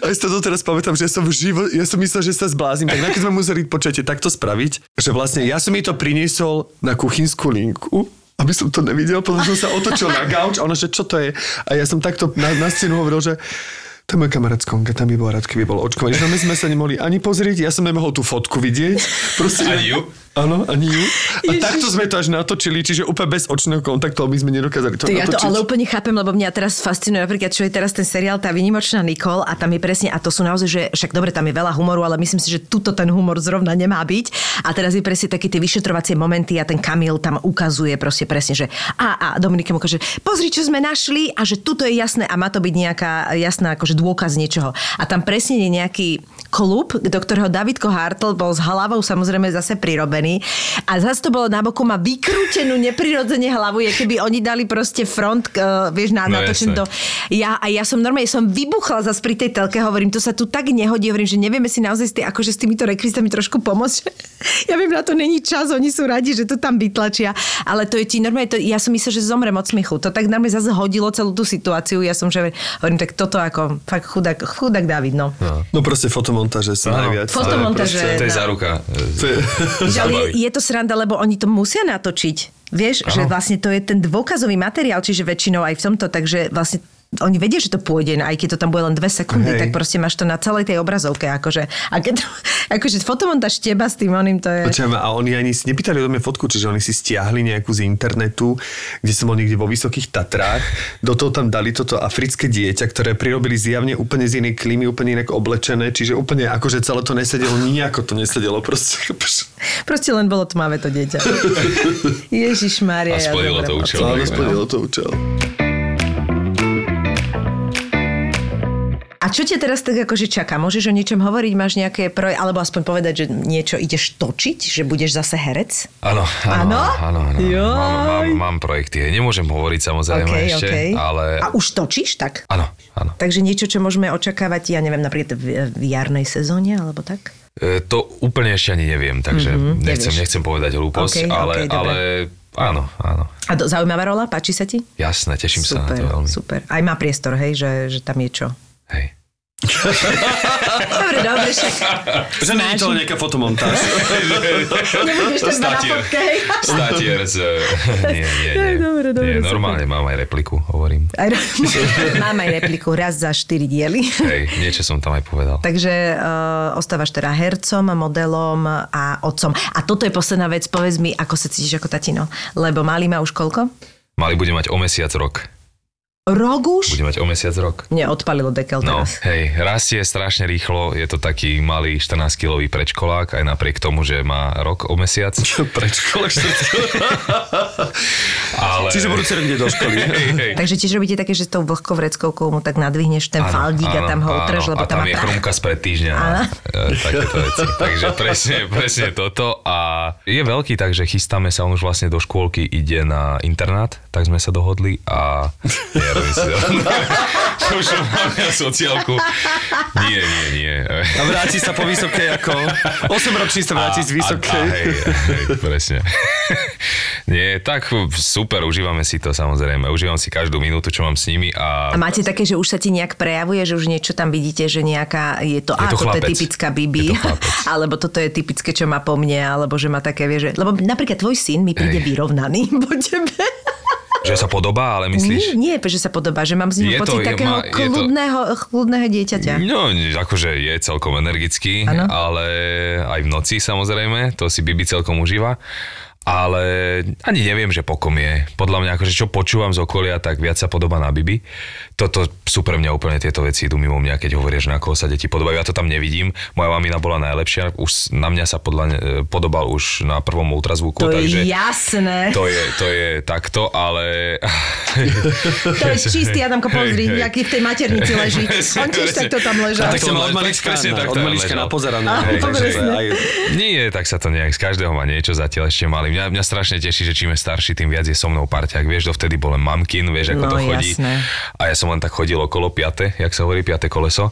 A ja si to teraz pamätám, že ja som v živo, ja som myslel, že sa zblázim. Tak keď sme museli počujete takto spraviť, že vlastne ja som mi to priniesol na kuchynskú linku, aby som to nevidel, potom som sa otočil na gauč a ona, že čo to je? A ja som takto na, na scénu hovoril, že to je môj kamarát z Konga, tam by bol rád, keby bol očkovaný. Že my sme sa nemohli ani pozrieť, ja som nemohol tú fotku vidieť. Proste, ani ju? Áno, ani ju. A Ježiš. takto sme to až natočili, čiže úplne bez očného kontaktu, aby sme nedokázali to, to Ja to ale úplne chápem, lebo mňa teraz fascinuje napríklad, čo je teraz ten seriál Tá vynimočná Nikol a tam je presne, a to sú naozaj, že však dobre, tam je veľa humoru, ale myslím si, že tuto ten humor zrovna nemá byť. A teraz je presne také tie vyšetrovacie momenty a ten Kamil tam ukazuje proste presne, že a, a Dominik mu ukáže, pozri, čo sme našli a že tuto je jasné a má to byť nejaká jasná akože dôkaz niečoho. A tam presne je nejaký klub, do ktorého Davidko Hartl bol s hlavou samozrejme zase prirobený. A zase to bolo na boku, má vykrútenú neprirodzene hlavu, je keby oni dali proste front, uh, vieš, na, no, natočen do... Ja, a ja som normálne, som vybuchla zase pri tej telke, hovorím, to sa tu tak nehodí, hovorím, že nevieme si naozaj s tý, akože s týmito rekvizitami trošku pomôcť. ja viem, na to není čas, oni sú radi, že to tam vytlačia, ale to je ti normálne, to, ja som myslel, že zomrem od smiechu. To tak normálne zase hodilo celú tú situáciu. Ja som, že hovorím, tak toto ako fakt chudák, chudák David, no. No, no proste fotomontáže sa no, najviac. Fotomontáže. To je záruka. To je, je, je to sranda, lebo oni to musia natočiť. Vieš, Aha. že vlastne to je ten dôkazový materiál, čiže väčšinou aj v tomto, takže vlastne oni vedia, že to pôjde, aj keď to tam bude len dve sekundy, Hej. tak proste máš to na celej tej obrazovke. Akože, a keď to, akože fotomontáž teba s tým oným, to je... Počujem, a oni ani si nepýtali od mňa fotku, čiže oni si stiahli nejakú z internetu, kde som bol niekde vo Vysokých Tatrách. Do toho tam dali toto africké dieťa, ktoré prirobili zjavne úplne z inej klímy, úplne inak oblečené, čiže úplne akože celé to nesedelo, nejako to nesedelo proste. Proste len bolo tmavé to dieťa. Ježiš Mária. A splnilo to účel. Áno, splnilo to účel. A čo ťa teraz tak akože čaká? Môžeš o niečom hovoriť? Máš nejaké projekt? Alebo aspoň povedať, že niečo ideš točiť? Že budeš zase herec? Áno, Áno? áno, áno. Mám, mám, mám projekty. Nemôžem hovoriť samozrejme OK, ešte, OK. ale... A už točíš tak? Áno, áno. Takže niečo, čo môžeme očakávať, ja neviem, napríklad v, v jarnej sezóne, alebo tak? E, To úplne ešte ani neviem, takže Mhm, nechcem, nevieš. nechcem povedať hlúposť, OK, ale, OK, dobre. ale áno, áno. A do, zaujímavá rola? Páči sa ti? Jasné, teším sa na Super, to veľmi. super. Aj má priestor, hej, že, že tam je čo. Dobre, dobre, však. Že nie je to len nejaká fotomontáž. Nebudeš to iba na fotke, hej? Statier z... Nie, nie, nie. Dobre, dobre, nie super. normálne mám aj repliku, hovorím. Aj, mám aj repliku raz za 4 diely. Hej, niečo som tam aj povedal. Takže uh, ostávaš teda hercom, modelom a otcom. A toto je posledná vec, povedz mi, ako sa cítiš ako tatino. Lebo malý má už koľko? Mali bude mať o mesiac rok. Rok už? Bude mať o mesiac rok. Mne odpalilo dekel No, teraz. hej, rastie strašne rýchlo, je to taký malý 14-kilový predškolák, aj napriek tomu, že má rok o mesiac. Prečko, Ale... Čiže budúci rok ide do školy. Hej, hej. Takže tiež robíte také, že s tou vlhkou vreckovkou mu tak nadvihneš ten Áno, faldík a tam ho utreš, lebo a tam, tam je prach. chrumka spred týždňa. E, Takéto veci. Takže presne, presne toto. A je veľký, takže chystáme sa, on už vlastne do škôlky ide na internát, tak sme sa dohodli a... Nie, robím si to. Už mám ja sociálku. Nie, nie, nie. A vráti sa po vysokej ako... 8 ročný sa vráti z vysokej. A, a, hej, hej, presne. Nie, tak super, užívame si to samozrejme. Užívam si každú minútu, čo mám s nimi a... A máte také, že už sa ti nejak prejavuje, že už niečo tam vidíte, že nejaká, je to, Je a to toto je chlapec. typická Bibi, Je to alebo toto je typické, čo má po mne, alebo že má také, vie, že, lebo napríklad tvoj syn mi príde Hej. vyrovnaný po tebe. Že sa podobá, ale myslíš? Nie, nie, že sa podobá, že mám z neho to- pocit je- takého má- je to- kľudného, kľudného dieťaťa. No, akože je celkom energický, Áno. ale aj v noci samozrejme, to si Bibi celkom užíva. Ale ani neviem, že pokom je. Podľa mňa, akože čo počúvam z okolia, tak viac sa podobá na Bibi. Toto sú pre mňa úplne tieto veci idú mimo mňa, keď hovoria, že na koho sa deti podobajú. Ja to tam nevidím. Moja mamina bola najlepšia. Už na mňa sa podľa, ne- podobal už na prvom ultrazvuku. To takže je jasné. to je, to je takto, ale... To je čistý Adamko, pozri, Hej, hej. aký v tej maternici leží. On tiež takto tam ležal. A Tak len- od tak malička, tak od malička aj, Nie, tak sa to nejak, z každého má niečo zatiaľ ešte malý. Mňa, mňa strašne teší, že čím je starší, tým viac je so mnou parťák. Vieš, dovtedy bol len mamkin, vieš, ako No, to chodí. jasné. A ja som len tak chodil okolo piate, jak sa hovorí, piate koleso.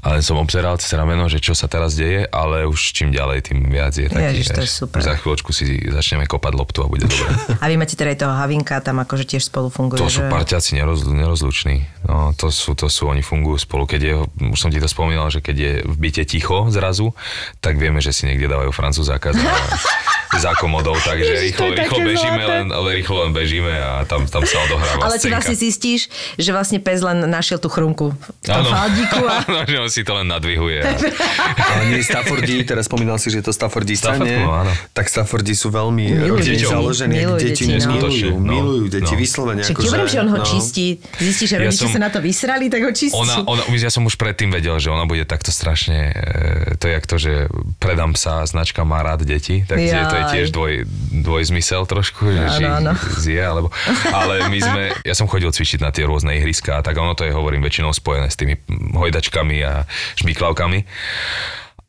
A len som obzeral cez rameno, že čo sa teraz deje, ale už čím ďalej, tým viac je taký. Ježiš, to je super. Za chvíľočku si začneme kopať loptu a bude dobre. A vy máte teda aj toho Havinka, tam akože tiež spolu funguje. To sú že... parťáci neroz, nerozluční. No, to sú, to sú, oni fungujú spolu. Keď je, už som ti to spomínal, že keď je v byte ticho zrazu, tak vieme, že si niekde dávajú francúzaka za, za komodou, takže Ježiš, rýchlo, rýchlo bežíme, zlaté. len, ale rýchlo len bežíme a tam, tam sa odohráva Ale ty scénka. vlastne zistíš, že vlastne pes len našiel tú chrumku v tom faldíku a... áno, že on si to len nadvihuje. A... Ale nie Staffordi, teraz spomínal si, že je to Staffordista, Stafford, nie? no. Tak Staffordi sú veľmi rodine založené. Deti no. milujú, no. milujú deti, No. vyslovene. Ti hovorím, že on ho no. čistí. Zistí, že Ja rodiče som- sa na to vysrali, tak ho čistí. Ona, ona, ja som už predtým vedel, že ona bude takto strašne, e, to je jak to, že predám sa, značka má rád deti, tak je, to je tiež dvoj, dvojzmysel trošku, že Áno, či áno. zje, alebo, ale my sme, ja som chodil cvičiť na tie rôzne ihriska, tak ono to je, hovorím, väčšinou spojené s tými hojdačkami a šmiklavkami.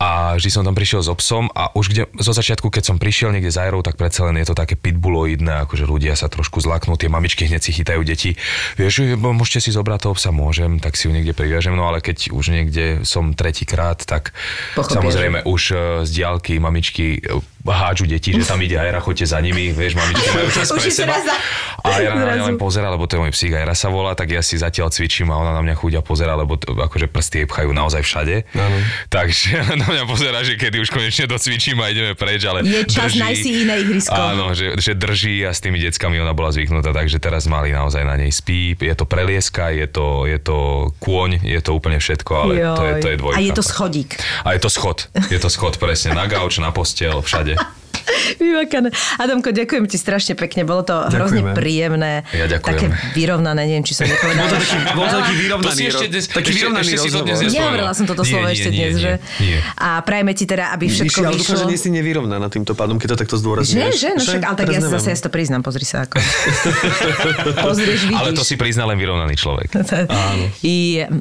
A vždy som tam prišiel s obsom a už kde, zo začiatku, keď som prišiel niekde za Aerou, tak predsa len je to také pitbulloidné, akože ľudia sa trošku zlaknú, tie mamičky hneď si chytajú deti. Vieš, môžete si zobrať toho psa, môžem, tak si ju niekde priviažem, no ale keď už niekde som tretíkrát, tak Pochopia, samozrejme už e, z diálky mamičky hádžu deti, že tam ide Ajra, choďte za nimi, vieš, mamičky majú čas pre seba. za- A Ajra na mňa len pozera, lebo to je môj psík, Ajra sa volá, tak ja si zatiaľ cvičím a ona na mňa chudia pozera, lebo to, akože prsty jej pchajú naozaj všade. Áno. Takže na mňa pozera, že kedy už konečne docvičím a ideme preč, ale Je čas, drží, si iné ihrisko. Áno, že, že drží a s tými deckami ona bola zvyknutá, takže teraz mali naozaj na nej spí, je to prelieska, je to, je to kôň, je to úplne všetko, ale to je, to je dvojka. A je to schodík. A je to schod, je to schod presne, na gauč, na postel, všade. you. Vymakané. Adamko, ďakujem ti strašne pekne. Bolo to hrozne Ďakujeme. príjemné. Ja ďakujem. Také vyrovnané, neviem, či som nepovedala. Bol to taký, bol to taký vyrovnaný, ešte dnes, taký ešte, vyrovnaný ešte si to rozhovor. dnes. Nehovorila som toto Nie, slovo nie, ešte nie, dnes, nie, že? Nie. A prajeme ti teda, aby všetko ale dúfam, vyšlo. že nie si nevyrovnaná týmto pádom, keď to takto zdôrazňuješ. že, no však, ale tak ja zase ja to priznám, pozri sa ako. Pozrieš, vidíš. Ale to si prizná len vyrovnaný človek. Áno.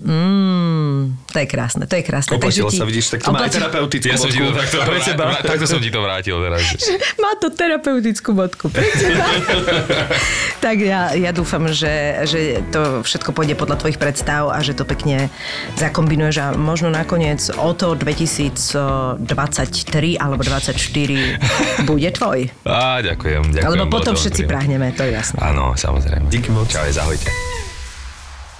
Mm, to je krásne, to je krásne. Oplatilo sa, vidíš, tak to má terapeutickú Ja ti to takto, som ti to vrátil teraz. Že- Má to terapeutickú bodku. pre teba. tak ja, ja dúfam, že, že to všetko pôjde podľa tvojich predstav a že to pekne zakombinuješ a možno nakoniec o to 2023 alebo 2024 bude tvoj. Á, ďakujem, ďakujem. Alebo potom to všetci prahneme, to je jasné. Áno, samozrejme. Díky moc. Čau, ahojte.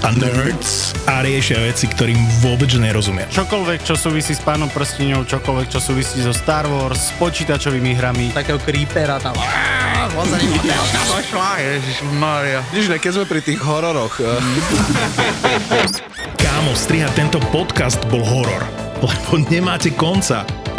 a Nerds a riešia veci, ktorým vôbec nerozumia. Čokoľvek, čo súvisí s pánom prstiňou, čokoľvek, čo súvisí so Star Wars, s počítačovými hrami. Takého creepera tam. Ne, keď sme pri tých hororoch, eh, Kámo, strihať tento podcast bol horor, lebo nemáte konca.